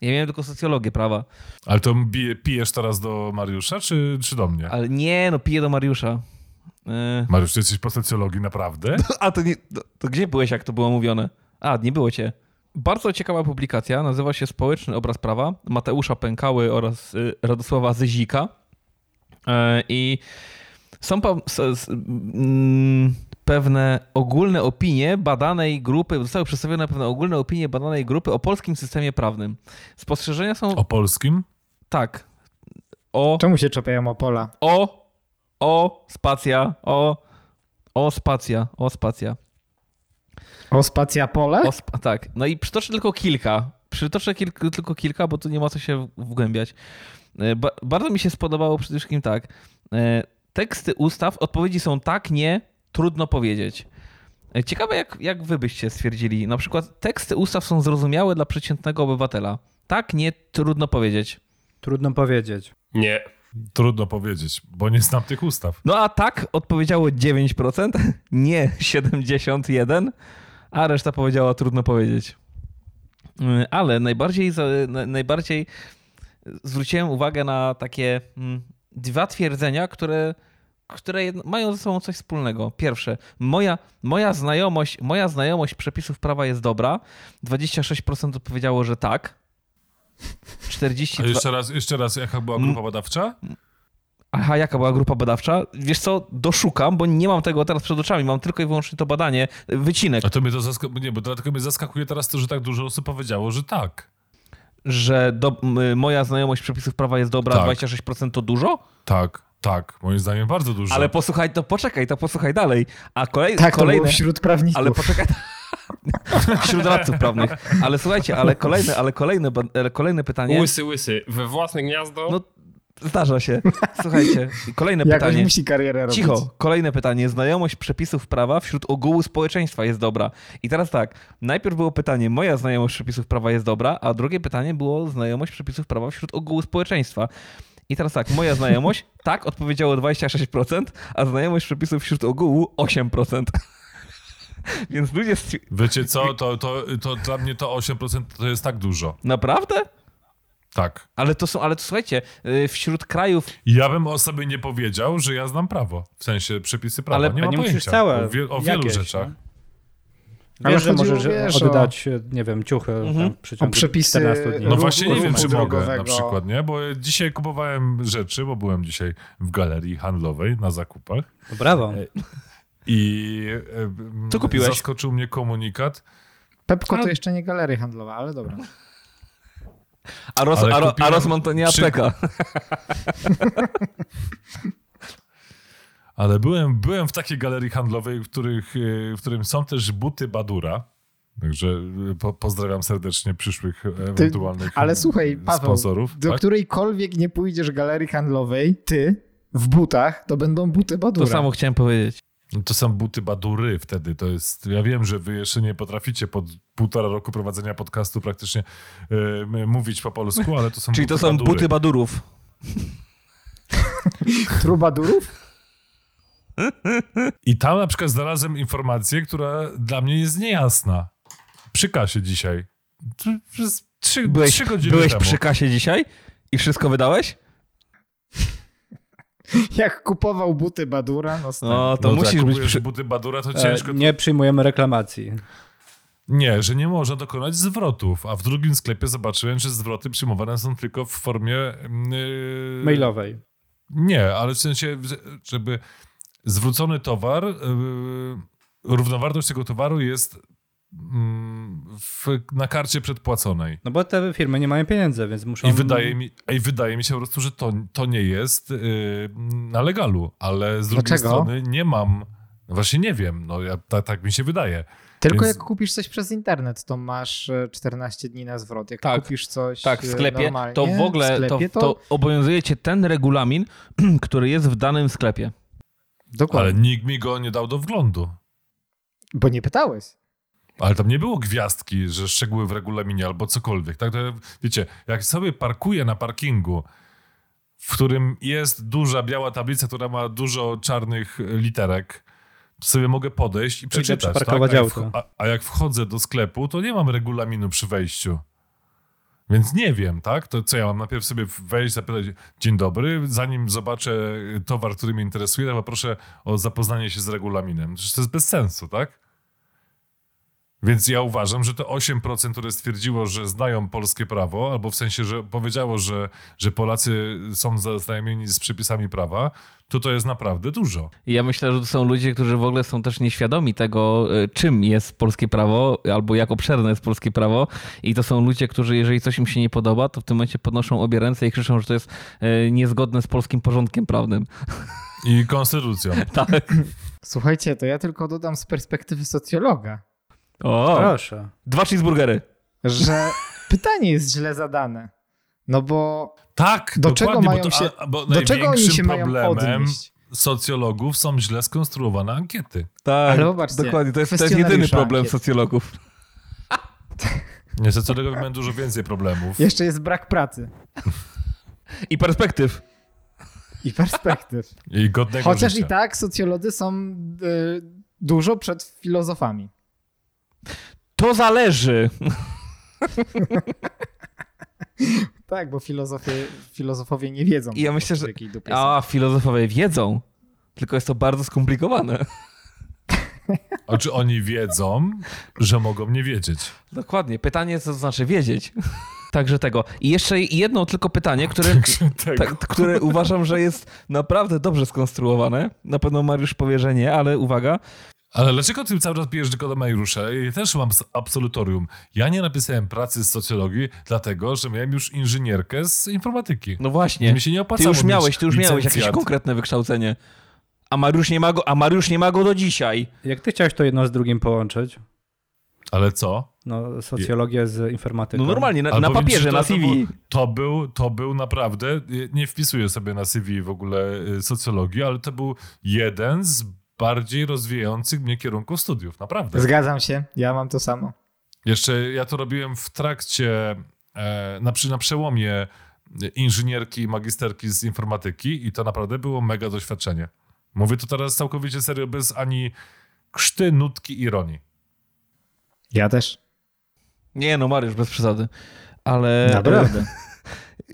Ja miałem tylko socjologię prawa. Ale to pijesz teraz do Mariusza, czy, czy do mnie? Ale nie, no piję do Mariusza. E, Mariusz, ty jesteś po socjologii, naprawdę? A to, nie, to, to gdzie byłeś, jak to było mówione? A, nie było cię. Bardzo ciekawa publikacja, nazywa się Społeczny obraz prawa Mateusza Pękały oraz y, Radosława Zyzika. E, I są pa, mm, pewne ogólne opinie badanej grupy, zostały przedstawione pewne ogólne opinie badanej grupy o polskim systemie prawnym. Spostrzeżenia są O polskim? tak. O, Czemu się czepiają Opola? o, o, spacja, o, o, spacja, o, spacja. O spacja pole? O, sp- tak. No i przytoczę tylko kilka. Przytoczę kilk, tylko kilka, bo tu nie ma co się wgłębiać. E, Ba- bardzo mi się spodobało przede wszystkim tak. E, Teksty ustaw, odpowiedzi są tak, nie, trudno powiedzieć. E, Ciekawe, jak, jak wy byście stwierdzili. Na przykład teksty ustaw są zrozumiałe dla przeciętnego obywatela. Tak, nie, trudno powiedzieć. Trudno powiedzieć. Nie. Trudno powiedzieć, bo nie znam tych ustaw. No a tak odpowiedziało 9%, nie 71%, a reszta powiedziała trudno powiedzieć. Mm, Ale najbardziej, najbardziej zwróciłem uwagę na takie mm, dwa twierdzenia, które, które jedno- mają ze sobą coś wspólnego. Pierwsze, moja, moja, znajomość, moja znajomość przepisów prawa jest dobra. 26% odpowiedziało, że tak. A 42... jeszcze raz, jeszcze raz, jaka była grupa badawcza? Aha, jaka była grupa badawcza? Wiesz co, doszukam, bo nie mam tego teraz przed oczami, mam tylko i wyłącznie to badanie, wycinek. A to mnie to zaskakuje, nie, bo dlatego mnie zaskakuje teraz to, że tak dużo osób powiedziało, że tak. że do, moja znajomość przepisów prawa jest dobra, Tak. 26% to dużo? Tak, tak, moim zdaniem bardzo dużo. Ale posłuchaj, to poczekaj, to posłuchaj dalej. A kolej, Tak, kolejne... wśród prawników. Ale poczekaj. Wśród radców prawnych. Ale słuchajcie, ale kolejne, ale kolejne, ale kolejne pytanie. Łysy, łysy. We własne gniazdo. No, zdarza się. Słuchajcie, kolejne Jakoś pytanie. musi karierę robić. Cicho, kolejne pytanie. Znajomość przepisów prawa wśród ogółu społeczeństwa jest dobra. I teraz tak, najpierw było pytanie, moja znajomość przepisów prawa jest dobra, a drugie pytanie było znajomość przepisów prawa wśród ogółu społeczeństwa. I teraz tak, moja znajomość, tak, odpowiedziało 26%, a znajomość przepisów wśród ogółu 8%. Więc ludzie... Wiecie co, to, to, to dla mnie to 8% to jest tak dużo. Naprawdę? Tak. Ale to są, ale to słuchajcie, y, wśród krajów Ja bym o sobie nie powiedział, że ja znam prawo. W sensie przepisy prawa. Ale nie ma nie musisz całe, O, wie, o wielu jakieś, rzeczach. no. Ale Wiesz, możesz wiesz, o- oddać, nie wiem, ciuchy tam w przeciągu przepisy 14 dni. No właśnie nie wiem, czy mogę na przykład, nie? Bo dzisiaj kupowałem rzeczy, bo byłem dzisiaj w galerii handlowej na zakupach No Brawo. i e, Co kupiłeś? zaskoczył mnie komunikat. Pepko to jeszcze nie galeria handlowa, ale dobra. A, Ros, Ale a, a Rosman to nie przy- apteka. Ale byłem, byłem w takiej galerii handlowej, w, których, e, w którym są też buty Badura. Także e, po, pozdrawiam serdecznie przyszłych e, ewentualnych ale słuchaj, Paweł, sponsorów. Do tak? którejkolwiek nie pójdziesz galerii handlowej, ty w butach, to będą buty Badura. To samo chciałem powiedzieć. No To są buty Badury wtedy. To jest. Ja wiem, że wy jeszcze nie potraficie pod półtora roku prowadzenia podcastu praktycznie m- mówić po polsku, ale to są Czyli buty to są Badury. buty badurów. Trubadurów? I tam na przykład znalazłem informację, która dla mnie jest niejasna. Przy kasie dzisiaj. Przez trzy, Byłeś, trzy godziny byłeś temu. przy kasie dzisiaj i wszystko wydałeś? Jak kupował buty Badura, no. No to no musisz być kupujesz przy... buty Badura, to E, ciężko. nie przyjmujemy reklamacji Nie, że nie można dokonać zwrotów. A w drugim sklepie zobaczyłem, że zwroty przyjmowane są tylko w formie. Yy, mailowej. Nie, ale w sensie, żeby zwrócony towar, yy, równowartość tego towaru jest mm, w, na karcie przedpłaconej. No bo te firmy nie mają pieniędzy, więc muszą... I wydaje, mi, I wydaje mi się po prostu, że to, to nie jest yy, na legalu, ale z drugiej Dlaczego? strony nie mam. Właśnie nie wiem, no ja, ta, tak mi się wydaje. Tylko więc- jak kupisz coś przez internet, to masz e, 14 dni na zwrot. Jak Tak. kupisz coś Tak, w e, sklepie, normalnie, to w ogóle w sklepie, to, to obowiązuje cię ten regulamin, który jest w danym sklepie. Dokładnie. Ale nikt mi go nie dał do wglądu. Bo nie pytałeś. Ale tam nie było gwiazdki, że szczegóły w regulaminie albo cokolwiek. Tak, to, wiecie, jak sobie parkuję na parkingu, w którym jest duża biała tablica, która ma dużo czarnych literek, to sobie mogę podejść i przeczytać. Tak? A, jak a jak wchodzę do sklepu, to nie mam regulaminu przy wejściu. Więc nie wiem, tak? To co ja mam najpierw sobie wejść, zapytać, dzień dobry, zanim zobaczę towar, który mnie interesuje, to poproszę o zapoznanie się z regulaminem. Przecież to jest bez sensu, tak? Więc ja uważam, że to 8%, które stwierdziło, że znają polskie prawo, albo w sensie, że powiedziało, że, że Polacy są zaznajomieni z przepisami prawa, to to jest naprawdę dużo. I ja myślę, że to są ludzie, którzy w ogóle są też nieświadomi tego, y, czym jest polskie prawo, albo jak obszerne jest polskie prawo. I to są ludzie, którzy jeżeli coś im się nie podoba, to w tym momencie podnoszą obie ręce i krzyczą, że to jest y, niezgodne z polskim porządkiem prawnym. I konstytucją. Tak. Słuchajcie, to ja tylko dodam z perspektywy socjologa, O, Proszę. dwa cheeseburgery. że pytanie jest źle zadane. No bo Tak, do czego dokładnie, mają bo to, się, a, bo do czego oni się mają problemem odnieść? socjologów są źle skonstruowane ankiety. Tak, Ale zobaczcie, dokładnie. To jest, to jest jedyny problem ankiet. socjologów. Nie, socjologowie mają dużo więcej problemów. Jeszcze jest brak pracy I perspektyw. i perspektyw. I godnego Chociaż życia. i tak socjolodzy są y, dużo przed filozofami. To zależy. Tak, bo filozofie, filozofowie nie wiedzą. I ja myślę, że-. A, filozofowie wiedzą. Tylko jest to bardzo skomplikowane. A czy oni wiedzą, że mogą nie wiedzieć? Dokładnie. Pytanie, co to znaczy wiedzieć. Także tego. I jeszcze jedno tylko pytanie, które, tak, które uważam, że jest naprawdę dobrze skonstruowane. Na pewno Mariusz powie, że nie, ale uwaga. Ale dlaczego ty cały czas pijesz tylko do Majrusza? Ja też mam absolutorium. Ja nie napisałem pracy z socjologii, dlatego, że miałem już inżynierkę z informatyki. No właśnie. Mi się nie Ty opłacało już miałeś, ty już miałeś jakieś konkretne wykształcenie. A Mariusz nie ma go, a Mariusz nie ma go do dzisiaj. Jak ty chciałeś to jedno z drugim połączyć? Ale co? No, socjologię z informatyką. No normalnie, na, na ci, papierze, że na CV. To był, to, był, to był naprawdę, nie wpisuję sobie na CV w ogóle y, socjologii, ale to był jeden z bardziej rozwijających mnie kierunków studiów, naprawdę. Zgadzam się, ja mam to samo. Jeszcze ja to robiłem w trakcie, e, na, na przełomie inżynierki i magisterki z informatyki i to naprawdę było mega doświadczenie. Mówię to teraz całkowicie serio, bez ani krzty, nutki, ironii. Ja też. Nie no, Mariusz, bez przesady. Ale... Naprawdę.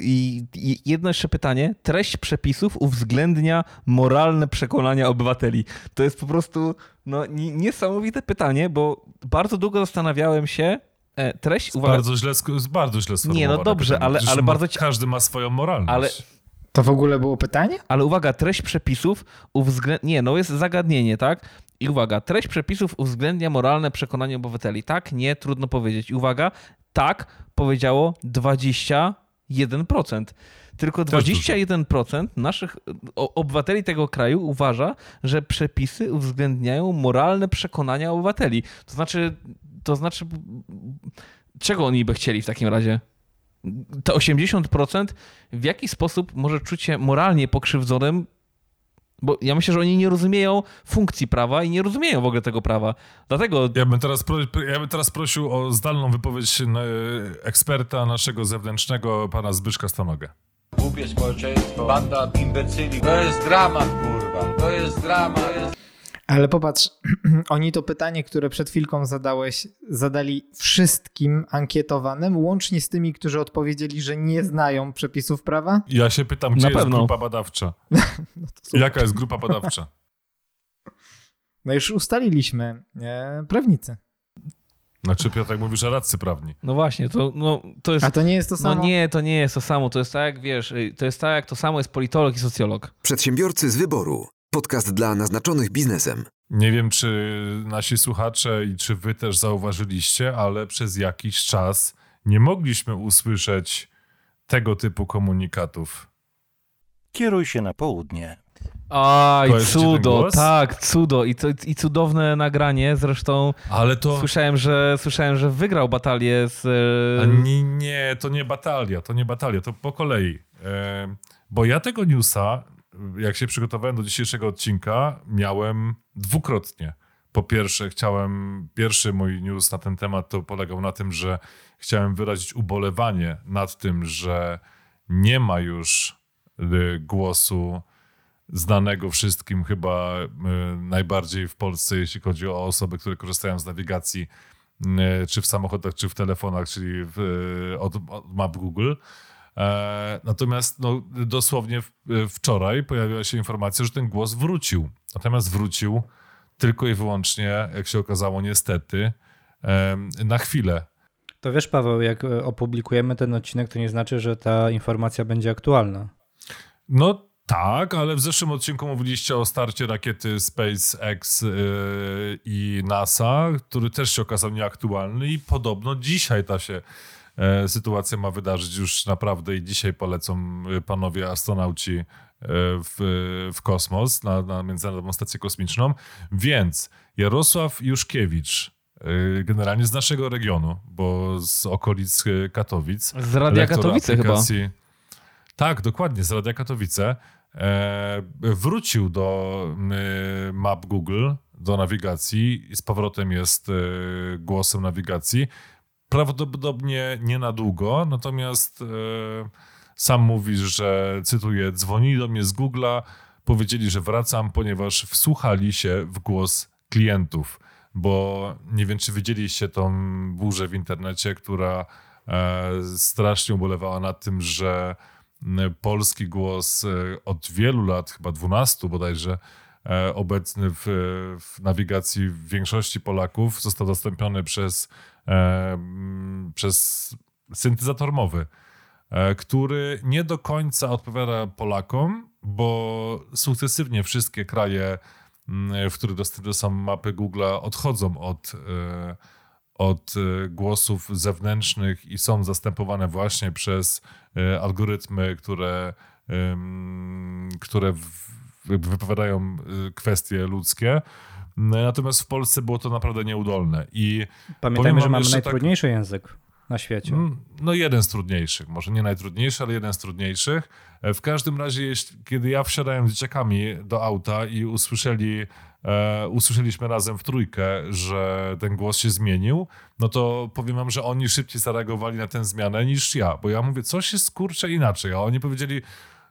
I, jedno jeszcze pytanie. Treść przepisów uwzględnia moralne przekonania obywateli. To jest po prostu no, ni- niesamowite pytanie, bo bardzo długo zastanawiałem się. E, treść, uwaga, Bardzo źle, bardzo źle sformułowane no dobrze, pytanie. ale- Przecież ale bardzo ci- Każdy ma swoją moralność. Ale- To w ogóle było pytanie? ale uwaga, treść przepisów uwzględnia. Nie, no jest zagadnienie, tak? I uwaga, treść przepisów uwzględnia moralne przekonania obywateli. Tak, nie, trudno powiedzieć. I uwaga, tak powiedziało 21%. Tylko Też 21% naszych obywateli tego kraju uważa, że przepisy uwzględniają moralne przekonania obywateli. To znaczy, to znaczy, czego oni by chcieli w takim razie? Te 80% w jaki sposób może czuć się moralnie pokrzywdzonym? Bo ja myślę, że oni nie rozumieją funkcji prawa i nie rozumieją w ogóle tego prawa. Dlatego Ja bym, teraz pro, ja bym teraz prosił o zdalną wypowiedź e, eksperta naszego zewnętrznego, pana Zbyszka Stanogę. Głupie społeczeństwo, banda imbecyli. To jest dramat, kurwa. To jest dramat. To jest... Ale popatrz, oni to pytanie, które przed chwilką zadałeś, zadali wszystkim ankietowanym, łącznie z tymi, którzy odpowiedzieli, że nie znają przepisów prawa? Ja się pytam, gdzie Na jest pewno. grupa badawcza? super. Jaka jest grupa badawcza? No już ustaliliśmy, e, prawnicy. Znaczy, Piotrek mówi, że radcy prawni. No właśnie, to, no, to jest. A to nie jest to No samo? nie, to nie jest to samo. To jest tak, jak wiesz, to jest tak, jak to samo jest politolog i socjolog. Przedsiębiorcy z wyboru. Podcast dla naznaczonych biznesem. Nie wiem, czy nasi słuchacze i czy wy też zauważyliście, ale przez jakiś czas nie mogliśmy usłyszeć tego typu komunikatów. Kieruj się na południe. Aj, cudo, tak, cudo. I, to, I cudowne nagranie. Zresztą Ale to... słyszałem, że słyszałem, że wygrał batalię z. Nie, nie, to nie batalia, to nie batalia, to po kolei. E, bo ja tego newsa, jak się przygotowałem do dzisiejszego odcinka, miałem dwukrotnie. Po pierwsze, chciałem, pierwszy mój news na ten temat to polegał na tym, że chciałem wyrazić ubolewanie nad tym, że nie ma już y, głosu znanego wszystkim chyba y, najbardziej w Polsce, jeśli chodzi o osoby, które korzystają z nawigacji y, czy w samochodach, czy w telefonach, czyli w, od, od map Google. E, natomiast no, dosłownie wczoraj pojawiła się informacja, że ten głos wrócił. Natomiast wrócił tylko i wyłącznie, jak się okazało, niestety, na chwilę. To wiesz, Paweł, jak e, opublikujemy ten odcinek, to nie znaczy, że ta informacja będzie aktualna. No tak, ale w zeszłym odcinku mówiliście o starcie rakiety SpaceX yy, i NASA, który też się okazał nieaktualny i podobno dzisiaj ta się e, sytuacja ma wydarzyć już naprawdę i dzisiaj polecą e, panowie astronauci e, w, w kosmos, na, na Międzynarodową Stację Kosmiczną, więc Jarosław Juszkiewicz, e, generalnie z naszego regionu, bo z okolic e, Katowic, z Radia Katowice chyba. aplikacji- Tak, dokładnie, z Radia Katowice. E, wrócił do e, map Google, do nawigacji i z powrotem jest e, głosem nawigacji. Prawdopodobnie nie na długo, natomiast e, sam mówi, że cytuję, dzwonili do mnie z Google'a, powiedzieli, że wracam, ponieważ wsłuchali się w głos klientów, bo nie wiem, czy widzieliście tą burzę w internecie, która e, strasznie ubolewała nad tym, że polski głos e, od wielu lat, chyba 12 bodajże, obecny w, w nawigacji większości Polaków, został zastąpiony przez, przez syntezator mowy, e, który nie do końca odpowiada Polakom, bo sukcesywnie wszystkie kraje mm, w których dostępne są mapy Google'a, odchodzą od, e, od e, głosów zewnętrznych i są zastępowane właśnie przez e, algorytmy, które, które wypowiadają e, kwestie ludzkie. Natomiast w Polsce było to naprawdę nieudolne. I Pamiętajmy, że mamy tak- najtrudniejszy język na świecie. Mm, No jeden z trudniejszych, może nie najtrudniejszy, ale jeden z trudniejszych. E, W każdym razie, jeśli, kiedy ja wsiadałem z dzieciakami do auta i usłyszeli, e, usłyszeliśmy razem w trójkę, że ten głos się zmienił, no to powiem wam, że oni szybciej zareagowali na tę zmianę niż ja, bo ja mówię, coś jest kurczę inaczej, a oni powiedzieli,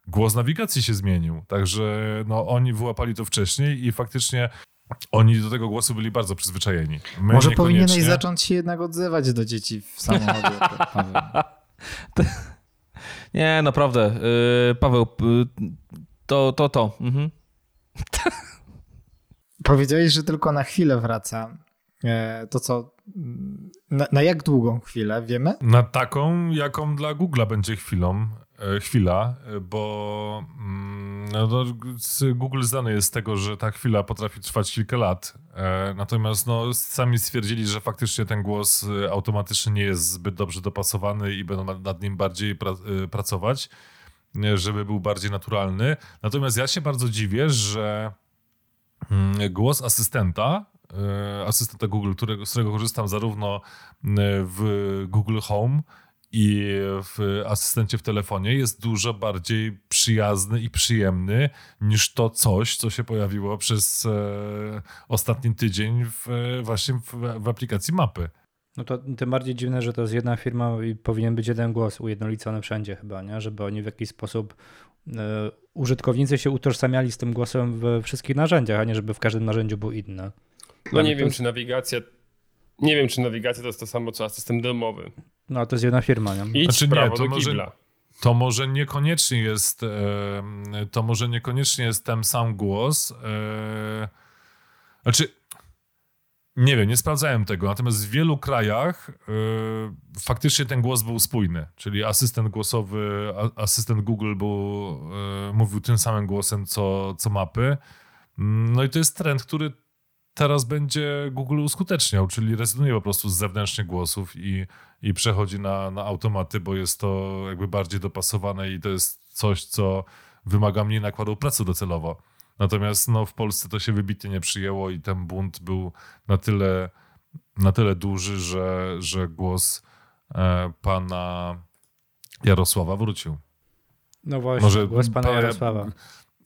głos nawigacji się zmienił, także no, oni wyłapali to wcześniej i faktycznie oni do tego głosu byli bardzo przyzwyczajeni. My Może powinieneś zacząć się jednak odzywać do dzieci w samochodzie. Paweł. Nie, naprawdę. Yy, Paweł, yy, to, to, to. Mhm. Powiedziałeś, że tylko na chwilę wraca. E, To co? Na, na jak długą chwilę, wiemy? Na taką, jaką dla Google'a będzie chwilą, chwila, e, bo mm, no, Google znany jest z tego, że ta chwila potrafi trwać kilka lat. E, Natomiast no, sami stwierdzili, że faktycznie ten głos e, automatyczny nie jest zbyt dobrze dopasowany i będą nad- nim bardziej pra, e, pracować, e, żeby był bardziej naturalny. Natomiast ja się bardzo dziwię, że mm, głos asystenta, e, asystenta Google, którego, z którego korzystam zarówno w Google Home i w asystencie w telefonie, jest dużo bardziej przyjazny i przyjemny niż to coś, co się pojawiło przez e, ostatni tydzień w, właśnie w, w aplikacji mapy. No to tym bardziej dziwne, że to jest jedna firma i powinien być jeden głos ujednolicony wszędzie chyba, nie? żeby oni w jakiś sposób e, użytkownicy się utożsamiali z tym głosem we wszystkich narzędziach, a nie żeby w każdym narzędziu był inny. No nie wiem, czy nawigacja. Nie wiem, czy nawigacja to jest to samo, co asystent domowy. No to jest jedna firma, nie? Idź Znaczy w nie, prawo to do może- kibla. To może niekoniecznie jest to może niekoniecznie jest ten sam głos. E, znaczy nie wiem, nie sprawdzałem tego, natomiast w wielu krajach e, faktycznie ten głos był spójny, czyli asystent głosowy, a, asystent Google był, e, mówił tym samym głosem co, co mapy. No i to jest trend, który teraz będzie Google uskuteczniał, czyli rezygnuje po prostu z zewnętrznych głosów i, i przechodzi na, na automaty, bo jest to jakby bardziej dopasowane i to jest coś, co wymaga mniej nakładu pracy docelowo. Natomiast no, w Polsce to się wybitnie nie przyjęło i ten bunt był na tyle, na tyle duży, że, że głos e, pana Jarosława wrócił. No właśnie, Może głos pana pa- Jarosława.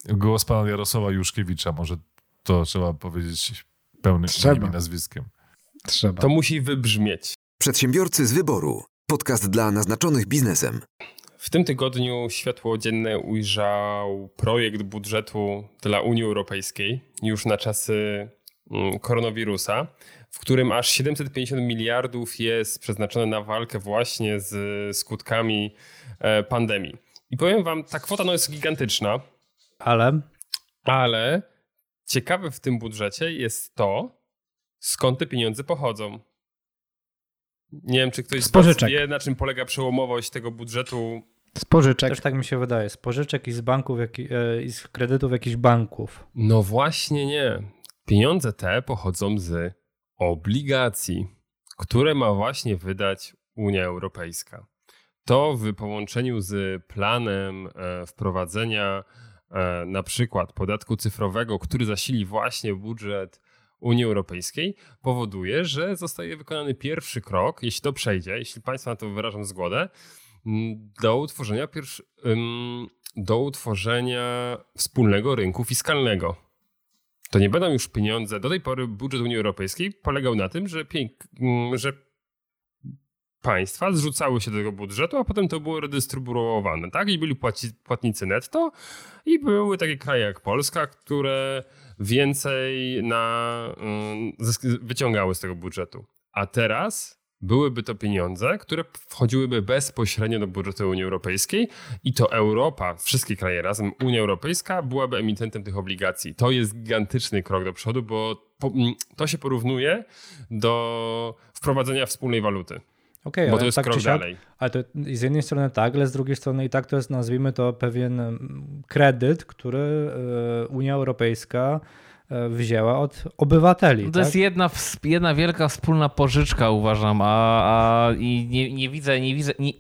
Głos pana Jarosława Juszkiewicza, może to trzeba powiedzieć pełnym Trzeba. imieniem i nazwiskiem. Trzeba. To musi wybrzmieć. Przedsiębiorcy z wyboru. Podcast dla naznaczonych biznesem. W tym tygodniu światło dzienne ujrzał projekt budżetu dla Unii Europejskiej już na czasy mm, koronawirusa, w którym aż 750 miliardów jest przeznaczone na walkę właśnie z skutkami e, pandemii. I powiem wam, ta kwota no jest gigantyczna, Ale ale ciekawe w tym budżecie jest to, skąd te pieniądze pochodzą. Nie wiem, czy ktoś Z was wie, na czym polega przełomowość tego budżetu Z pożyczek. też tak mi się wydaje, z pożyczek i z banków, jak, i- e, i z kredytów jakichś banków. No właśnie nie. Pieniądze te pochodzą z obligacji, które ma właśnie wydać Unia Europejska. To w połączeniu z planem e, wprowadzenia na przykład podatku cyfrowego, który zasili właśnie budżet Unii Europejskiej, powoduje, że zostaje wykonany pierwszy krok, jeśli to przejdzie, jeśli państwa na to wyrażą zgodę, do utworzenia, pierwszy, do utworzenia wspólnego rynku fiskalnego. To nie będą już pieniądze. Do tej pory budżet Unii Europejskiej polegał na tym, że, że państwa zrzucały się do tego budżetu, a potem to było redystrybuowane, tak? I byli płaci, płatnicy netto i były takie kraje jak Polska, które więcej na, mm, wyciągały z tego budżetu. A teraz byłyby to pieniądze, które wchodziłyby bezpośrednio do budżetu Unii Europejskiej i to Europa, wszystkie kraje razem, Unia Europejska byłaby emitentem tych obligacji. To jest gigantyczny krok do przodu, bo mm, to się porównuje do wprowadzenia wspólnej waluty, Okej, bo ale to jest tak krok siak, dalej. Ale to z jednej strony tak, ale z drugiej strony i tak to jest, nazwijmy to, pewien kredyt, który e, Unia Europejska e, wzięła od obywateli. To tak? jest jedna, jedna wielka wspólna pożyczka, uważam, a, a i nie, nie widzę, nie widzę. Nie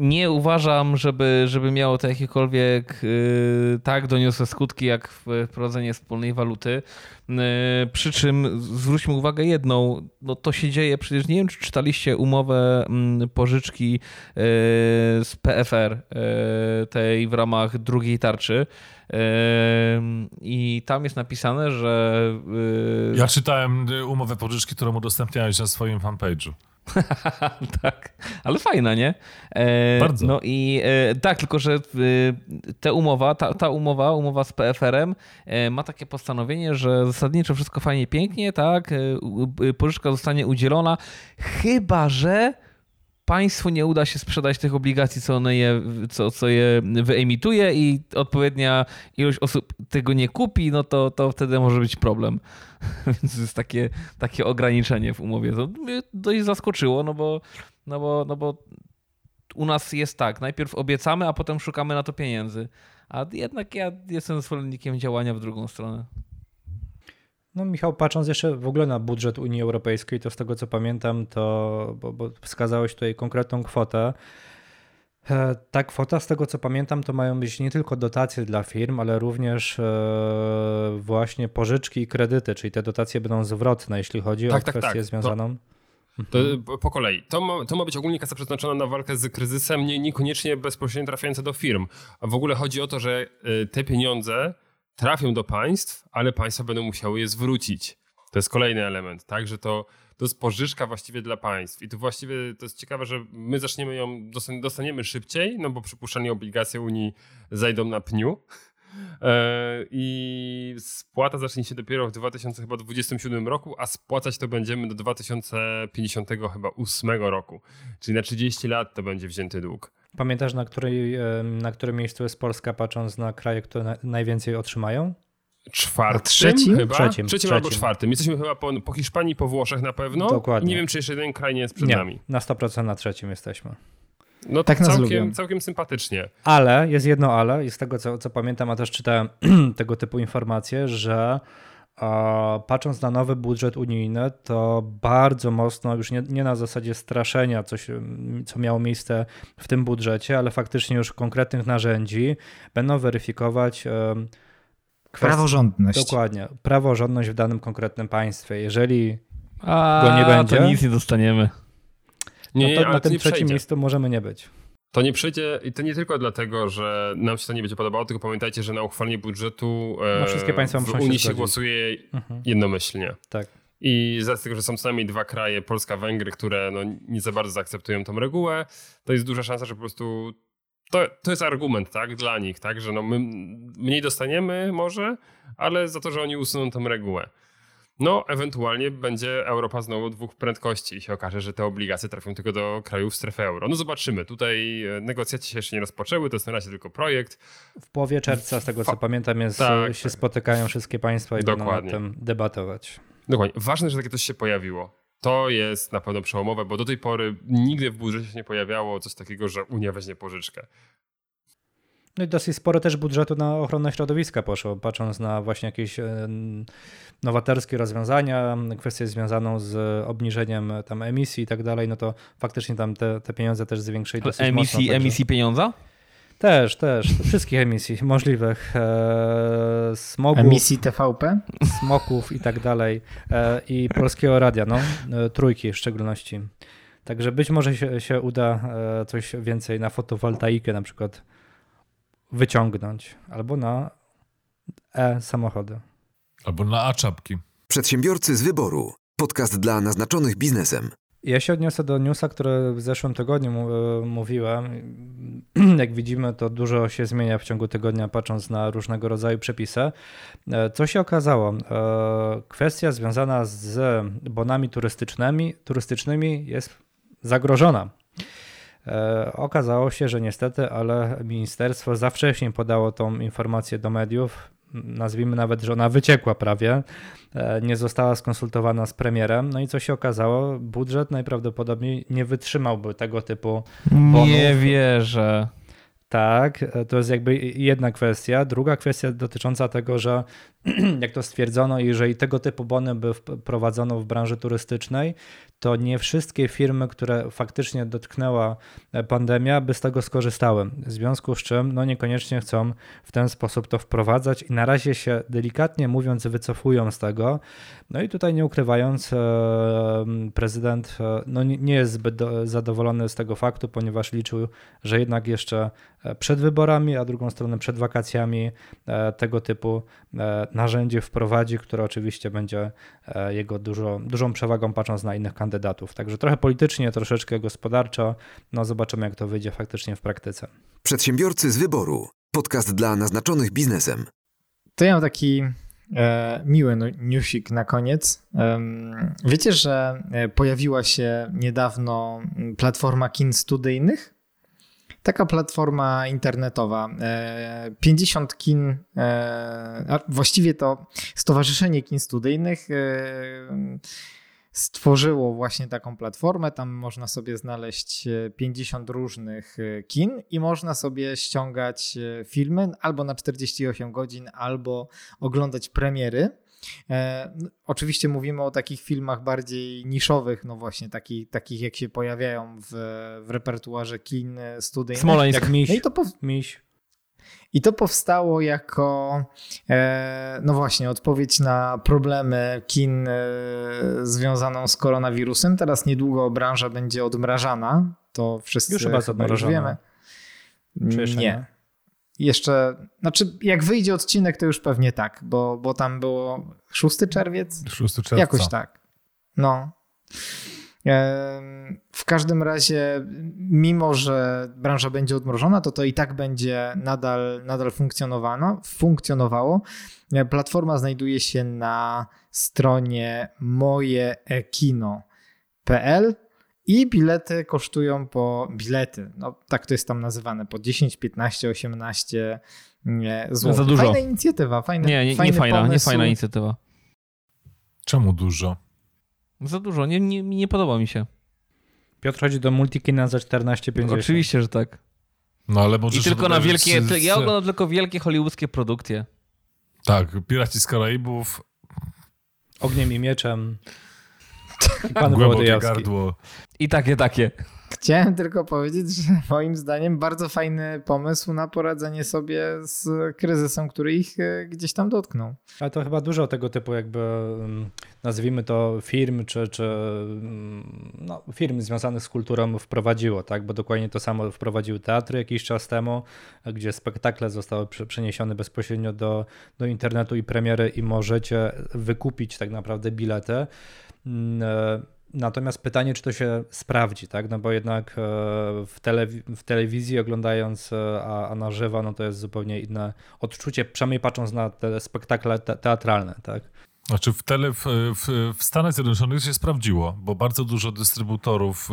nie uważam, żeby, żeby miało to jakiekolwiek yy, tak doniosłe skutki jak wprowadzenie wspólnej waluty. Yy, przy czym zwróćmy uwagę jedną, no to się dzieje, przecież nie wiem, czy czytaliście umowę yy, pożyczki y, z PFR, y, tej w ramach drugiej tarczy. Y, I tam jest napisane, że. Ja czytałem umowę pożyczki, którą udostępniałeś na swoim fanpage'u. tak, ale fajna, nie? E, Bardzo. No i e, tak, tylko że e, ta umowa, ta, ta umowa, umowa z PFR-em e, ma takie postanowienie, że zasadniczo wszystko fajnie, pięknie, tak, e, pożyczka zostanie udzielona, chyba że państwu nie uda się sprzedać tych obligacji, co, one je, co, co je wyemituje i odpowiednia ilość osób tego nie kupi, no to, to wtedy może być problem. Więc jest takie, takie ograniczenie w umowie. To mnie dość zaskoczyło, no bo, no, bo, no bo u nas jest tak, najpierw obiecamy, a potem szukamy na to pieniędzy. A jednak ja jestem zwolennikiem działania w drugą stronę. No Michał, patrząc jeszcze w ogóle na budżet Unii Europejskiej, to z tego co pamiętam, to bo, bo wskazałeś tutaj konkretną kwotę. E, ta kwota, z tego co pamiętam, to mają być nie tylko dotacje dla firm, ale również e, właśnie pożyczki i kredyty, czyli te dotacje będą zwrotne, jeśli chodzi tak, o tak, kwestię tak. związaną. To, po kolei. To ma, to ma być ogólnie kasa przeznaczona na walkę z kryzysem, nie, niekoniecznie bezpośrednio trafiająca do firm. A w ogóle chodzi o to, że e, te pieniądze trafią do państw, ale państwa będą musiały je zwrócić. To jest kolejny element, tak, że to, to jest pożyczka właściwie dla państw. I tu właściwie to jest ciekawe, że my zaczniemy ją, dostaniemy szybciej, no bo przypuszczalnie obligacje Unii zajdą na pniu. E, I spłata zacznie się dopiero w 2027 roku, a spłacać to będziemy do 2058 roku. Czyli na 30 lat to będzie wzięty dług. Pamiętasz, na, której, na którym miejscu jest Polska, patrząc na kraje, które najwięcej otrzymają? Czwartym trzecim? chyba? Trzecim, trzecim, albo czwartym. Jesteśmy chyba po, po Hiszpanii, po Włoszech na pewno. Dokładnie. nie wiem, czy jeszcze jeden kraj nie jest przed nie, nami. na 100% na trzecim jesteśmy. No tak całkiem, całkiem sympatycznie. Ale, jest jedno ale, i z tego co, co pamiętam, a też czytałem tego typu informacje, że patrząc na nowy budżet unijny, to bardzo mocno, już nie, nie na zasadzie straszenia, coś, co miało miejsce w tym budżecie, ale faktycznie już konkretnych narzędzi będą weryfikować kwestii, praworządność. Dokładnie, praworządność w danym konkretnym państwie. Jeżeli A, go nie będzie, to nic nie dostaniemy. Nie, no to na tym trzecim miejscu możemy nie być. To nie przejdzie i to nie tylko dlatego, że nam się to nie będzie podobało, tylko pamiętajcie, że na uchwalenie budżetu no, wszystkie państwa w Unii się, się głosuje mhm. jednomyślnie. Tak. I z tego, że są co najmniej dwa kraje, Polska, Węgry, które no, nie za bardzo zaakceptują tą regułę, to jest duża szansa, że po prostu to, to jest argument tak, dla nich, tak, że no, my mniej dostaniemy może, ale za to, że oni usuną tę regułę. No, ewentualnie będzie Europa znowu dwóch prędkości i się okaże, że te obligacje trafią tylko do krajów strefy euro. No zobaczymy. Tutaj e, negocjacje się jeszcze nie rozpoczęły, to jest na razie tylko projekt. W połowie czerwca, z tego co Fa pamiętam, jest, tak, się tak. spotykają wszystkie państwa i Dokładnie. będą nad tym debatować. Dokładnie. Ważne, że takie coś się pojawiło. To jest na pewno przełomowe, bo do tej pory nigdy w budżecie się nie pojawiało coś takiego, że Unia weźmie pożyczkę. No i dosyć sporo też budżetu na ochronę środowiska poszło, patrząc na właśnie jakieś e, nowatorskie rozwiązania, kwestię związaną z obniżeniem tam emisji i tak dalej, no to faktycznie tam te, te pieniądze też zwiększyli dosyć emisji, mocno. Emisji pieniądza? Też, też. Wszystkich emisji możliwych. E, smogów. Emisji TVP? Smoków i tak dalej. E, I polskiego radia, no. E, trójki w szczególności. Także być może się, się uda coś więcej na fotowoltaikę na przykład wyciągnąć, albo na e-samochody. Albo na A-czapki. Przedsiębiorcy z wyboru. Podcast dla naznaczonych biznesem. Ja się odniosę do newsa, który w zeszłym tygodniu e, mówiłem. Jak widzimy, to dużo się zmienia w ciągu tygodnia, patrząc na różnego rodzaju przepisy. E, co się okazało? E, kwestia związana z bonami turystycznymi, turystycznymi jest zagrożona. E, okazało się, że niestety, ale ministerstwo za wcześnie podało tą informację do mediów. Nazwijmy nawet, że ona wyciekła prawie, e, nie została skonsultowana z premierem. No i co się okazało? Budżet najprawdopodobniej nie wytrzymałby tego typu bonów. Nie wierzę. Tak, to jest jakby jedna kwestia. Druga kwestia dotycząca tego, że jak to stwierdzono, jeżeli tego typu bony by wprowadzono w branży turystycznej, to nie wszystkie firmy, które faktycznie dotknęła e, pandemia, by z tego skorzystały. W związku z czym no niekoniecznie chcą w ten sposób to wprowadzać i na razie się delikatnie mówiąc wycofują z tego. No i tutaj nie ukrywając, e, prezydent e, no nie jest zbyt zadowolony z tego faktu, ponieważ liczył, że jednak jeszcze przed wyborami, a drugą stronę przed wakacjami tego typu narzędzie wprowadzi, które oczywiście będzie jego dużo, dużą przewagą patrząc na innych kandydatów kandydatów. Także trochę politycznie, troszeczkę gospodarczo. No zobaczymy, jak to wyjdzie faktycznie w praktyce. Przedsiębiorcy z wyboru. Podcast dla naznaczonych biznesem. To ja mam taki e, miły newsik na koniec. E, wiecie, że e, pojawiła się niedawno platforma kin studyjnych? Taka platforma internetowa. 50 e, kin, e, a właściwie to Stowarzyszenie Kin Studyjnych stworzyło właśnie taką platformę. Tam można sobie znaleźć 50 e, różnych e, kin i można sobie ściągać e, filmy albo na 48 godzin, albo oglądać premiery. E, no, oczywiście mówimy o takich filmach bardziej niszowych, no właśnie taki, takich jak się pojawiają w, w repertuarze kin studyjnych. Smoleńsk, jak miś. No i to po... miś. I to powstało jako, e, no właśnie, odpowiedź na problemy kin e, związaną z koronawirusem. Teraz niedługo branża będzie odmrażana. To wszyscy już chyba, już wiemy. nie. nie. Jeszcze, znaczy jak wyjdzie odcinek, to już pewnie tak, bo, bo tam było 6 czerwiec? 6 czerwca. Jakoś tak. No. W każdym razie, mimo że branża będzie odmrożona, to to i tak będzie nadal, nadal funkcjonowało. Platforma znajduje się na stronie mojeekino.pl i bilety kosztują po bilety. No, tak to jest tam nazywane, po 10, 15, 18 zł. Za dużo. Fajna inicjatywa, fajny, nie, nie, nie fajna, nie fajna inicjatywa. Czemu dużo? Za dużo, nie, nie, nie podoba mi się. Piotr chodzi do Multikina za 14,50. Oczywiście, że tak. No ale możesz... I tylko na wielkie, z... ja oglądam tylko wielkie hollywoodzkie produkcje. Tak, Piraci z Karaibów. Ogniem i mieczem. I pan Głębokie gardło. I takie, takie. Chciałem tylko powiedzieć, że moim zdaniem bardzo fajny pomysł na poradzenie sobie z kryzysem, który ich e, gdzieś tam dotknął. Ale to chyba dużo tego typu jakby mm, nazwijmy to firm, czy, czy mm, no, firm związanych z kulturą wprowadziło, tak? Bo dokładnie to samo wprowadziły teatry jakiś czas temu, gdzie spektakle zostały przeniesione bezpośrednio do, do internetu i premiery i możecie wykupić tak naprawdę bilety. Natomiast pytanie, czy to się sprawdzi, tak? No bo jednak e, w, w telewizji oglądając, e, a, a, na żywo, no to jest zupełnie inne odczucie, przynajmniej patrząc na te spektakle te- teatralne, tak? Znaczy w, tele, w, w, w, Stanach Zjednoczonych się sprawdziło, bo bardzo dużo dystrybutorów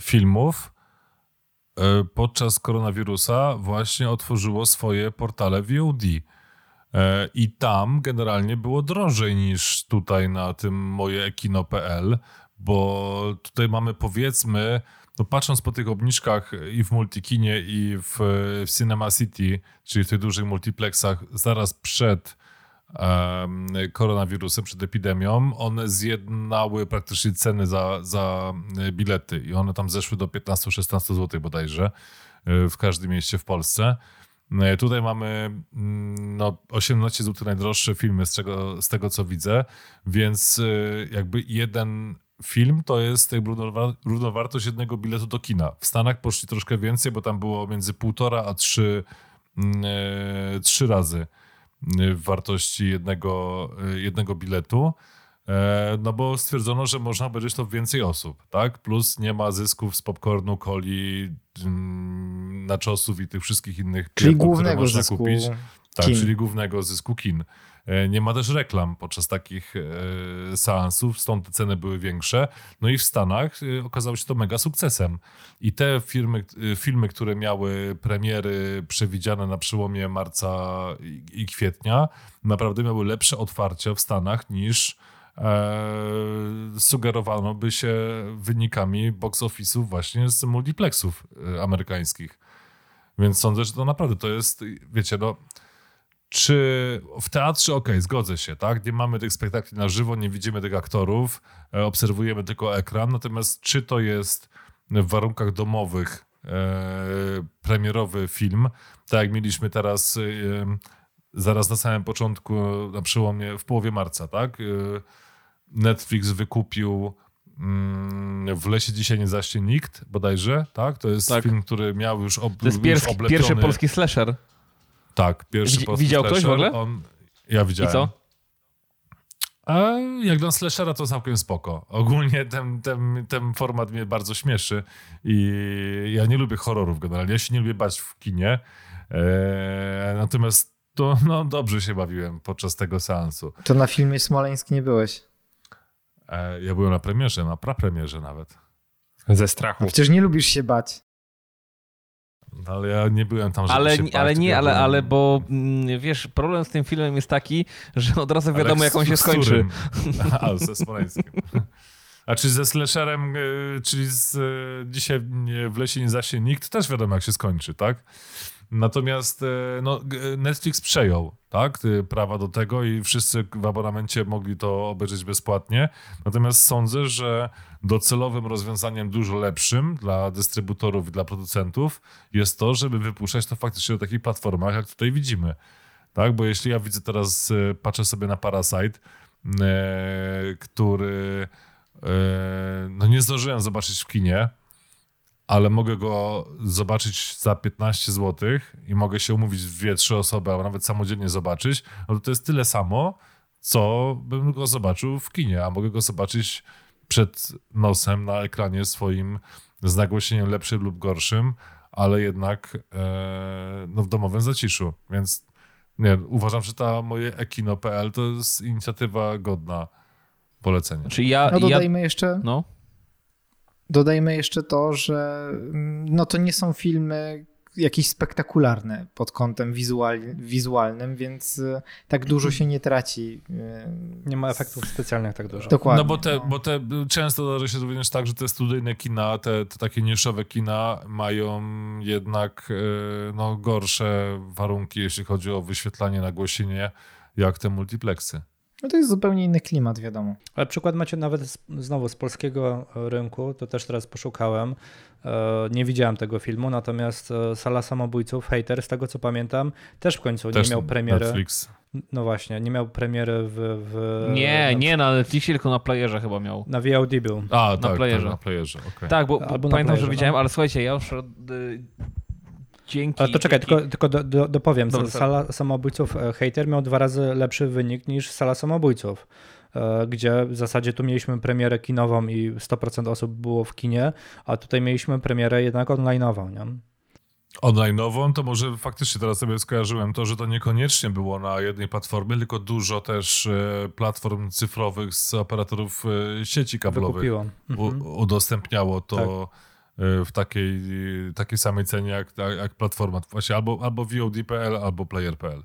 filmów e, podczas koronawirusa właśnie otworzyło swoje portale VOD. E, I tam generalnie było drożej niż tutaj na tym mojeekino.pl, bo tutaj mamy powiedzmy, no patrząc po tych obniżkach i w Multikinie i w, w Cinema City, czyli w tych dużych multiplexach zaraz przed um, koronawirusem, przed epidemią, one zjednały praktycznie ceny za, za bilety i one tam zeszły do 15-16 zł bodajże e, w każdym mieście w Polsce. No tutaj mamy mm, no, 18 zł najdroższe filmy z, czego, z tego, co widzę, więc y, jakby jeden film to jest równowartość jednego biletu do kina. W Stanach poszli troszkę więcej, bo tam było między półtora a trzy, mm, e, trzy razy y, wartości jednego, y, jednego biletu. E, no bo stwierdzono, że można obejrzeć to więcej osób, tak? Plus nie ma zysków z popcornu, coli, mm, naczosów i tych wszystkich innych czyli głównego można kupić. Tak, kin. czyli głównego zysku kin. E, nie ma też reklam podczas takich e, seansów, stąd te ceny były większe. No i w Stanach okazało się to mega sukcesem. I te firmy, filmy, które miały premiery przewidziane na przełomie marca i kwietnia, naprawdę miały lepsze otwarcia w Stanach niż sugerowano by się wynikami box office'ów właśnie z multiplexów e, amerykańskich. Więc sądzę, że to naprawdę to jest, wiecie, no czy w teatrze, okej, zgodzę się, tak? Nie mamy tych spektakli na żywo, nie widzimy tych aktorów, e, obserwujemy tylko ekran, natomiast czy to jest w warunkach domowych e, premierowy film, tak jak mieliśmy teraz e, zaraz na samym początku, na przełomie, w połowie marca, tak? E, Netflix wykupił mm, w lesie dzisiaj nie zaśnie nikt, bodajże, tak? To jest Tak. film, który miał już, ob, To jest już pierwszy, oblepiony. pierwszy polski slasher. Tak, pierwszy Widzi- polski widział ktoś w slasher. ogóle? On, ja widziałem. I co? A jak dla slashera to całkiem spoko. Ogólnie ten, ten, ten format mnie bardzo śmieszy i ja nie lubię horrorów generalnie. Ja się nie lubię bać w kinie. Eee, natomiast to no, dobrze się bawiłem podczas tego seansu. To na filmie Smoleńsk nie byłeś. Eee, ja byłem na premierze, na prapremierze nawet. Ze strachu. Przecież nie lubisz się bać. No, ale ja nie byłem tam, żeby Ale, się nie- bać, ale nie, ale, byłem- ale bo mm, wiesz, problem z tym filmem jest taki, że od razu wiadomo, jak on się skończy. A, ze Smoleńskim. A czy ze slasherem, y, czyli z y, dzisiaj w lesie nie zaśnie nikt, też wiadomo jak się skończy, tak? Natomiast y, no, g- Netflix przejął tak, y, prawa do tego i wszyscy w abonamencie mogli to obejrzeć bezpłatnie. Natomiast sądzę, że docelowym rozwiązaniem dużo lepszym dla dystrybutorów i dla producentów jest to, żeby wypuszczać to faktycznie na takich platformach, jak tutaj widzimy. Tak, bo jeśli ja widzę teraz, patrzę sobie na Parasite, e, który e, no nie zdążyłem zobaczyć w kinie, ale mogę go zobaczyć za 15 zł i mogę się umówić w dwie, trzy osoby, albo nawet samodzielnie zobaczyć, no to to jest tyle samo, co bym go zobaczył w kinie, a mogę go zobaczyć przed nosem na ekranie swoim z nagłośnieniem lepszym lub gorszym, ale jednak e, no w domowym zaciszu. Więc nie, uważam, że ta moje ekino.pl to jest inicjatywa godna polecenia. Czy ja, No ja dodajmy jeszcze, no, dodajmy jeszcze to, że mm, no to nie są filmy jakieś spektakularne pod kątem wizual, wizualnym, więc y, tak dużo się nie traci. y, Nie ma efektów specjalnych tak dużo. Dokładnie. No bo te, bo te często zdarza się również tak, że te studyjne kina, te, te takie niszowe kina mają jednak e, no, gorsze warunki, jeśli chodzi o wyświetlanie, nagłośnienie, jak te multiplexy. No to jest zupełnie inny klimat, wiadomo. Ale przykład macie nawet z, znowu z polskiego rynku, to też teraz poszukałem. E, Nie widziałem tego filmu, natomiast e, Sala Samobójców, Hater, z tego co pamiętam, też w końcu Też nie miał premiery. Netflix. No właśnie, nie miał premiery w. w nie, na, nie na Netflixie, tylko na playerze chyba miał. Na VOD był. A, Na tak, playerze. tak, na playerze, okej. Tak, bo, bo pamiętam, że playerze, widziałem, no. ale słuchajcie, ja już y, dzięki... Ale to czekaj, dzięki... tylko, tylko do, do, dopowiem. Dobra, Sala Samobójców e, Hater miał dwa razy lepszy wynik niż Sala Samobójców. e, Gdzie w zasadzie tu mieliśmy premierę kinową i 100% osób było w kinie, a tutaj mieliśmy premierę jednak online'ową. Nie? Online'ową, to może faktycznie teraz sobie skojarzyłem to, że to niekoniecznie było na jednej platformie, tylko dużo też e, platform cyfrowych z operatorów sieci kablowych Wykupiło. Mhm. udostępniało to e, w takiej, takiej samej cenie jak, jak platforma. Właśnie albo, albo VOD.pl, albo Player.pl.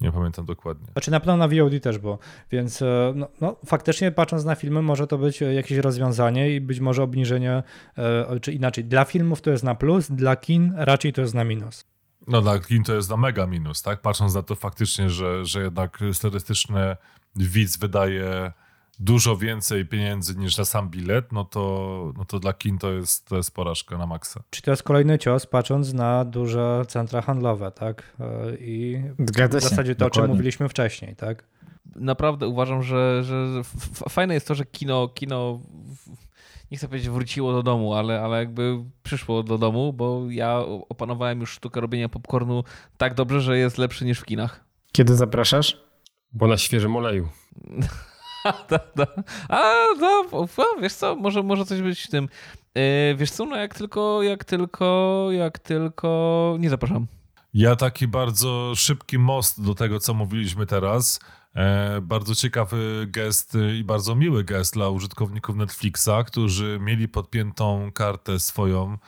Nie pamiętam dokładnie. Znaczy na pewno na VOD też było, więc e, no, no, faktycznie patrząc na filmy może to być jakieś rozwiązanie i być może obniżenie, czy inaczej, dla filmów to jest na plus, dla kin raczej to jest na minus. No dla kin to jest na mega minus, tak? Patrząc na to faktycznie, że, że jednak statystyczny widz wydaje dużo więcej pieniędzy niż na sam bilet, no to, no to dla kin to jest, to jest porażka na maksa. Czy to jest kolejny cios patrząc na duże centra handlowe, tak? E, I Zgadza w się. zasadzie to, o czym mówiliśmy wcześniej, tak? Naprawdę uważam, że, że fajne jest to, że kino, kino nie chcę powiedzieć wróciło do domu, ale, ale jakby przyszło do domu, bo ja opanowałem już sztukę robienia popcornu tak dobrze, że jest lepszy niż w kinach. Kiedy zapraszasz? Bo na świeżym oleju. Da, da. A, no, wiesz co, może, może coś być w tym. Yy, wiesz co, no jak tylko, jak tylko, jak tylko, nie zapraszam. Ja taki bardzo szybki most do tego, co mówiliśmy teraz. E, bardzo ciekawy gest e, i bardzo miły gest dla użytkowników Netflixa, którzy mieli podpiętą kartę swoją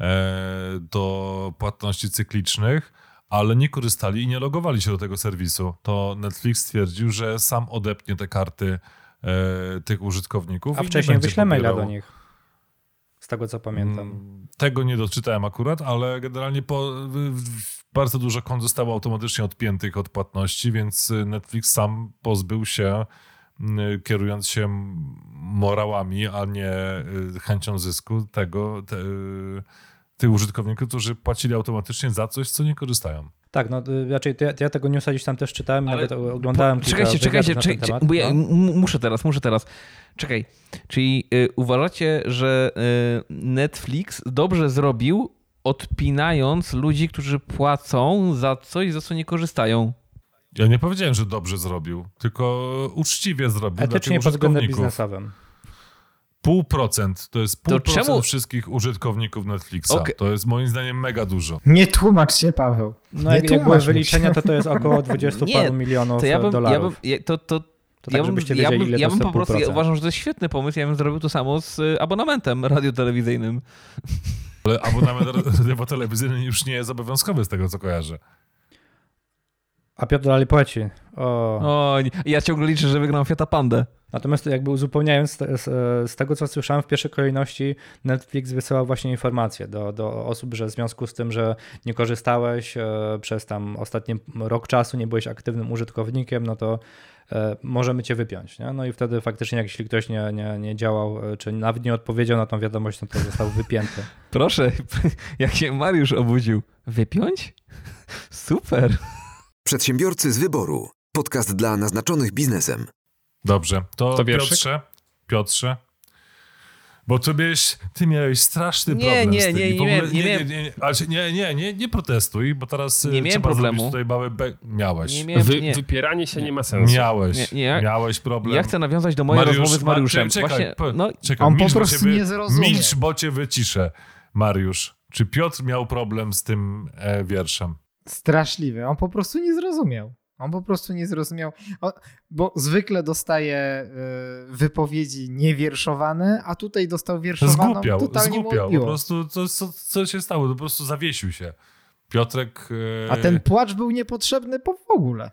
e, do płatności cyklicznych, ale nie korzystali i nie logowali się do tego serwisu. To Netflix stwierdził, że sam odepnie te karty e, tych użytkowników. A nie wcześniej wyślę maila do nich. Z tego co pamiętam. Mm, tego nie doczytałem akurat, ale generalnie po, bardzo dużo kont zostało automatycznie odpiętych od płatności, więc Netflix sam pozbył się, y, kierując się morałami, a nie y, chęcią zysku tego, te, tych użytkowników, którzy płacili automatycznie za coś, co nie korzystają. Tak, no y, raczej to ja, to ja tego newsa gdzieś tam też czytałem, Ale nawet oglądałem Po, czekajcie, czekajcie, na czekaj, ten temat. bo ja No. muszę teraz, muszę teraz. Czekaj, czyli y, uważacie, że y, Netflix dobrze zrobił, odpinając ludzi, którzy płacą za coś, za co nie korzystają? Ja nie powiedziałem, że dobrze zrobił, tylko uczciwie zrobił dla Etycznie tych pod względem biznesowym. Pół procent, to jest pół To procent czemu- wszystkich użytkowników Netflixa. Okej. To jest moim zdaniem mega dużo. Nie tłumacz się, Paweł. No nie jak, były wyliczenia, to to jest około 20 Nie, paru milionów To ja bym, ja dolarów. bym, ja, to, to, to ja tak, bym, żebyście ja bym, ja to bym po prostu, ja 0,5%. uważam, że to jest świetny pomysł, ja bym zrobił to samo z y, abonamentem radiotelewizyjnym. Ale abonament radiotelewizyjny już nie jest obowiązkowy z tego, co kojarzę. A Piotr dalej płaci. O. O, ja ciągle liczę, że wygram Fiata Pandę. Natomiast jakby uzupełniając z, tego, co słyszałem, w pierwszej kolejności Netflix wysyłał właśnie informacje do, do osób, że w związku z tym, że nie korzystałeś e, przez tam ostatni rok czasu, nie byłeś aktywnym użytkownikiem, no to e, możemy cię wypiąć. Nie? No i wtedy faktycznie, jak jeśli ktoś nie, nie, nie działał, e, czy nawet nie odpowiedział na tą wiadomość, no to został wypięty. Proszę, jak się Mariusz obudził. Wypiąć? Super. Przedsiębiorcy z wyboru. Podcast dla naznaczonych biznesem. Dobrze, to, To? Piotrze, Piotrze, bo ty miałeś, ty miałeś straszny Nie, problem nie, z tym. nie, nie ogóle- nie nie, nie, nie, nie, nie, nie, nie protestuj, bo teraz Nie nie miałem problemu. tutaj mały be... Miałeś. Nie miałem, Wy, nie. Wypieranie się nie ma sensu. Miałeś, Nie, miałeś problem. Ja chcę nawiązać do mojej Mariusz, rozmowy z Mariuszem. Ma- czekaj, Właśnie, po- no, czekaj, On po milcz, bo prostu wy- nie zrozumie. Milcz, bo cię wyciszę. Mariusz, czy Piotr miał problem z tym e, wierszem? Straszliwy. On po prostu nie zrozumiał. On po prostu nie zrozumiał, bo zwykle dostaje y, wypowiedzi niewierszowane, a tutaj dostał wierszowaną Zgłupiał, totalnie zgłupiał. Po prostu co, co, co się stało? Po prostu zawiesił się. Piotrek... E, A ten płacz był niepotrzebny po, w ogóle.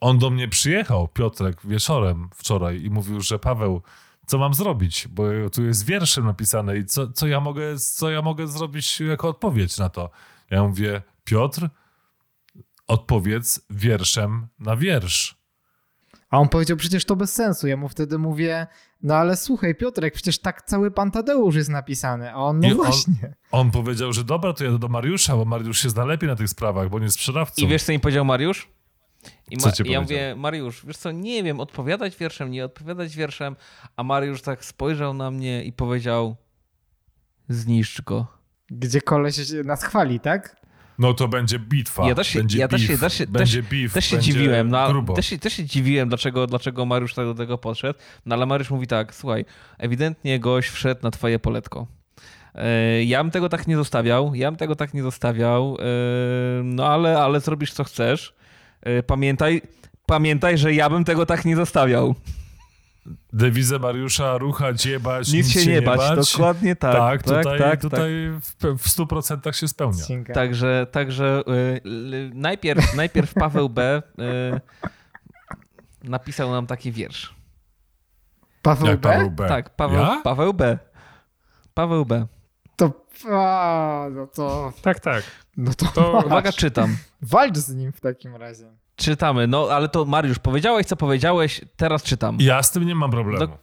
On do mnie przyjechał, Piotrek, wieczorem wczoraj i mówił, że Paweł, co mam zrobić? Bo tu jest wierszem napisane i co, co, ja mogę, co ja mogę zrobić jako odpowiedź na to? Ja mówię, Piotr, odpowiedz wierszem na wiersz. A on powiedział, przecież to bez sensu. Ja mu wtedy mówię, no ale słuchaj Piotrek, przecież tak cały pan Tadeusz jest napisany. A on, no I on- właśnie. On powiedział, że dobra, to jadę do Mariusza, bo Mariusz się zna lepiej na tych sprawach, bo on jest sprzedawcą. I wiesz, co mi powiedział Mariusz? I Co ma- ci i ja powiedział? mówię, Mariusz, wiesz co, nie wiem, odpowiadać wierszem, nie odpowiadać wierszem, a Mariusz tak spojrzał na mnie i powiedział, zniszcz go. Gdzie koleś się nas chwali, tak? No to będzie bitwa. Ja też się- będzie ja też beef, się- też się- będzie beef, Też się będzie dziwiłem, no, grubo. też, się, też się dziwiłem, dlaczego, dlaczego Mariusz tak do tego podszedł, no ale Mariusz mówi tak, słuchaj, ewidentnie gość wszedł na twoje poletko. E, Ja bym tego tak nie zostawiał, ja bym tego tak nie zostawiał, e, no ale, ale zrobisz co chcesz. E, Pamiętaj, pamiętaj, że ja bym tego tak nie zostawiał. Dewizę Mariusza, ruchać, jebać, Nic się nie bać, dokładnie tak. Tak, tutaj, tak, tak, tutaj w, w 100% się spełnia. Także, także y, najpierw, najpierw Paweł B. y, napisał nam taki wiersz. Paweł Jak B? Paweł B. Tak, Paweł, Ja? Paweł B. Paweł B. To, a, no to, Tak, tak. no to, To. Uwaga, czytam. walcz z nim w takim razie. Czytamy. No, ale to Mariusz, powiedziałeś, co powiedziałeś, teraz czytam. Ja z tym nie mam problemu. Do-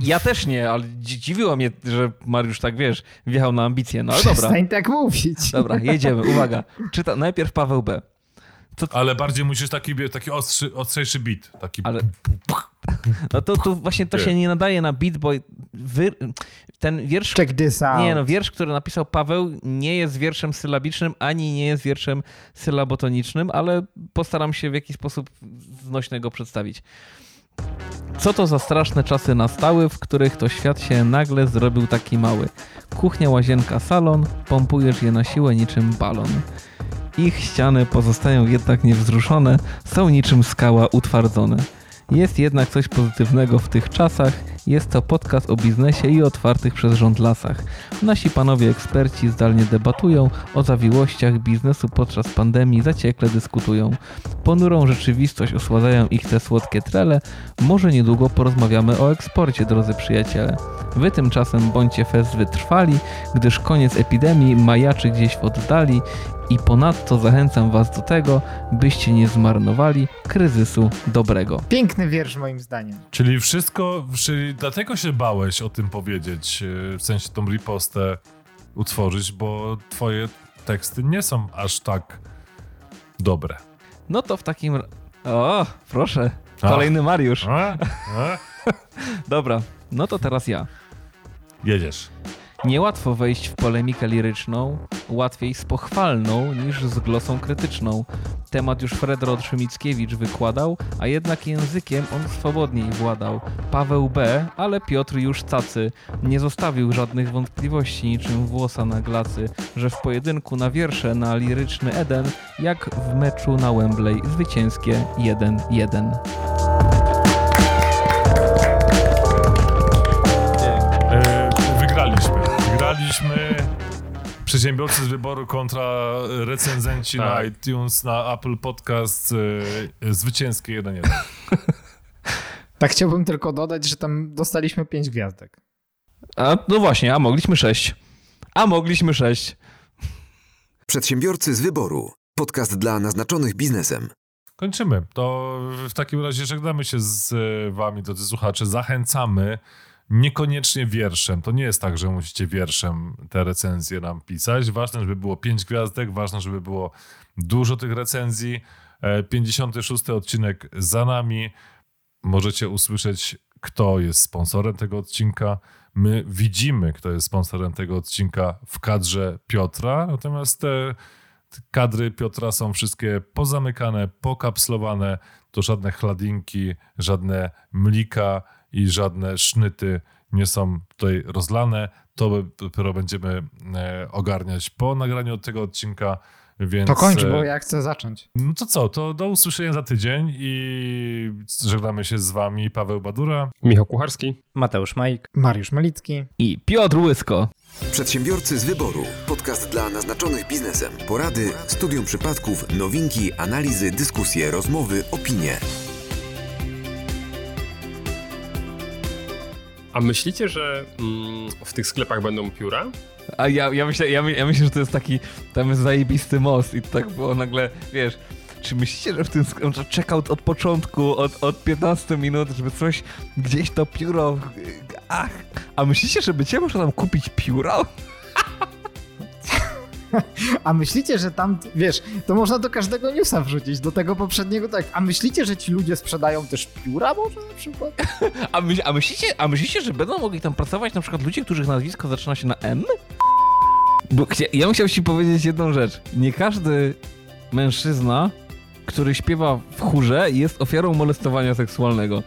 Ja też nie, ale dzi- dziwiło mnie, że Mariusz tak, wiesz, wjechał na ambicje. No ale dobra. Przestań tak mówić. Dobra, jedziemy. Uwaga. Czyta, najpierw Paweł B. Ale bardziej musisz taki, taki ostrzy, ostrzejszy beat. Taki Ale- No to, to właśnie to się nie nadaje na beat, bo wy, ten wiersz Check this out. Nie, no wiersz, który napisał Paweł, nie jest wierszem sylabicznym, ani nie jest wierszem sylabotonicznym, ale postaram się w jakiś sposób znośny go przedstawić. Co to za straszne czasy nastały, w których to świat się nagle zrobił taki mały. Kuchnia, łazienka, salon, pompujesz je na siłę niczym balon. Ich ściany pozostają jednak niewzruszone, są niczym skała utwardzone. Jest jednak coś pozytywnego w tych czasach. Jest to podcast o biznesie i otwartych przez rząd lasach. Nasi panowie eksperci zdalnie debatują o zawiłościach biznesu podczas pandemii, zaciekle dyskutują. Ponurą rzeczywistość osładzają ich te słodkie trele. Może niedługo porozmawiamy o eksporcie, drodzy przyjaciele. Wy tymczasem bądźcie fest wytrwali, gdyż koniec epidemii majaczy gdzieś w oddali i ponadto zachęcam was do tego, byście nie zmarnowali kryzysu dobrego. Piękny wiersz moim zdaniem. Czyli wszystko, czyli dlatego się bałeś o tym powiedzieć, yy, w sensie tą ripostę utworzyć, bo twoje teksty nie są aż tak dobre. No to w takim... O, proszę, kolejny Mariusz. A? A? Dobra, no to teraz ja. Jedziesz. Niełatwo wejść w polemikę liryczną, łatwiej z pochwalną niż z glosą krytyczną. Temat już Fredro Trzymickiewicz wykładał, a jednak językiem on swobodniej władał. Paweł B., ale Piotr już cacy. Nie zostawił żadnych wątpliwości niczym włosa na glacy, że w pojedynku na wiersze na liryczny Eden, jak w meczu na Wembley zwycięskie 1-1. Wygraliśmy. Przedsiębiorcy z wyboru kontra recenzenci na Tak. iTunes, na Apple Podcast. E, zwycięskie 1-1. Tak chciałbym tylko dodać, że tam dostaliśmy pięć gwiazdek. A no właśnie, a mogliśmy 6. A mogliśmy 6. Przedsiębiorcy z wyboru. Podcast dla naznaczonych biznesem. Kończymy. To w takim razie żegnamy się z e, wami, drodzy słuchacze. Zachęcamy. Niekoniecznie wierszem. To nie jest tak, że musicie wierszem te recenzje nam pisać. Ważne, żeby było pięć gwiazdek, ważne, żeby było dużo tych recenzji. E, 56 odcinek za nami. Możecie usłyszeć, kto jest sponsorem tego odcinka. My widzimy, kto jest sponsorem tego odcinka w kadrze Piotra, natomiast te kadry Piotra są wszystkie pozamykane, pokapslowane. To żadne chladinki, żadne mlika i żadne sznyty nie są tutaj rozlane. To dopiero będziemy e, ogarniać po nagraniu tego odcinka. Więc, To kończ, e, bo ja chcę zacząć. No to co, to do usłyszenia za tydzień i żegnamy się z wami Paweł Badura. Michał Kucharski. Mateusz Majk. Mariusz Malicki. I Piotr Łysko. Przedsiębiorcy z wyboru. Podcast dla naznaczonych biznesem. Porady, studium przypadków, nowinki, analizy, dyskusje, rozmowy, opinie. A myślicie, że mm, w tych sklepach będą pióra? A ja, ja, myślę, ja, my- ja myślę, że to jest taki tam jest zajebisty most i tak było nagle, wiesz, czy myślicie, że w tym że checkout od początku, od, od 15 minut, żeby coś gdzieś to pióro, ach, a myślicie, że będzie można tam kupić pióro? A myślicie, że tam, wiesz, to można do każdego newsa wrzucić, do tego poprzedniego tak. A myślicie, że ci ludzie sprzedają też pióra może na przykład? A, my, a, myślicie, a myślicie, że będą mogli tam pracować na przykład ludzie, których nazwisko zaczyna się na M? Bo chcia- ja bym chciał ci powiedzieć jedną rzecz. Nie każdy mężczyzna, który śpiewa w chórze jest ofiarą molestowania seksualnego.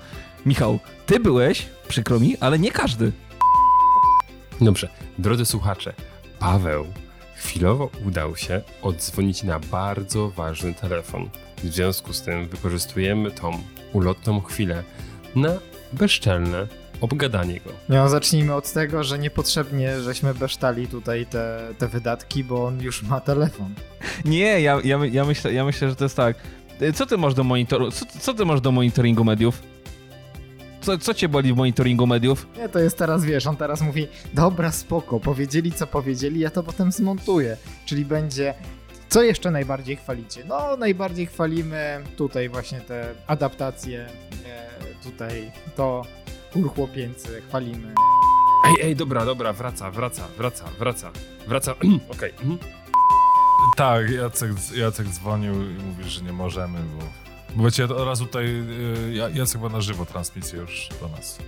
Michał, ty byłeś, przykro mi, ale nie każdy. Dobrze, drodzy słuchacze, Paweł chwilowo udał się odzwonić na bardzo ważny telefon. W związku z tym wykorzystujemy tą ulotną chwilę na bezczelne obgadanie go. No, zacznijmy od tego, że niepotrzebnie żeśmy besztali tutaj te, te wydatki, bo on już ma telefon. Nie, ja, ja, ja, myślę, ja myślę, że to jest tak. Y, Co ty masz do monitoru, co, co ty masz do monitoringu mediów? Co, co cię boli w monitoringu mediów? Nie, to jest teraz, wiesz, on teraz mówi, dobra, spoko, powiedzieli co powiedzieli, ja to potem zmontuję. Czyli będzie, co jeszcze najbardziej chwalicie? No, najbardziej chwalimy tutaj właśnie te adaptacje, e, tutaj to kur chłopięcy, chwalimy. Ej, ej, dobra, dobra, wraca, wraca, wraca, wraca, wraca. Okej. mhm. Tak, Jacek, Jacek dzwonił i mówi, że nie możemy, bo... Bo wiecie, od razu tutaj y, Ja- Jacek ma na żywo transmisję już do nas.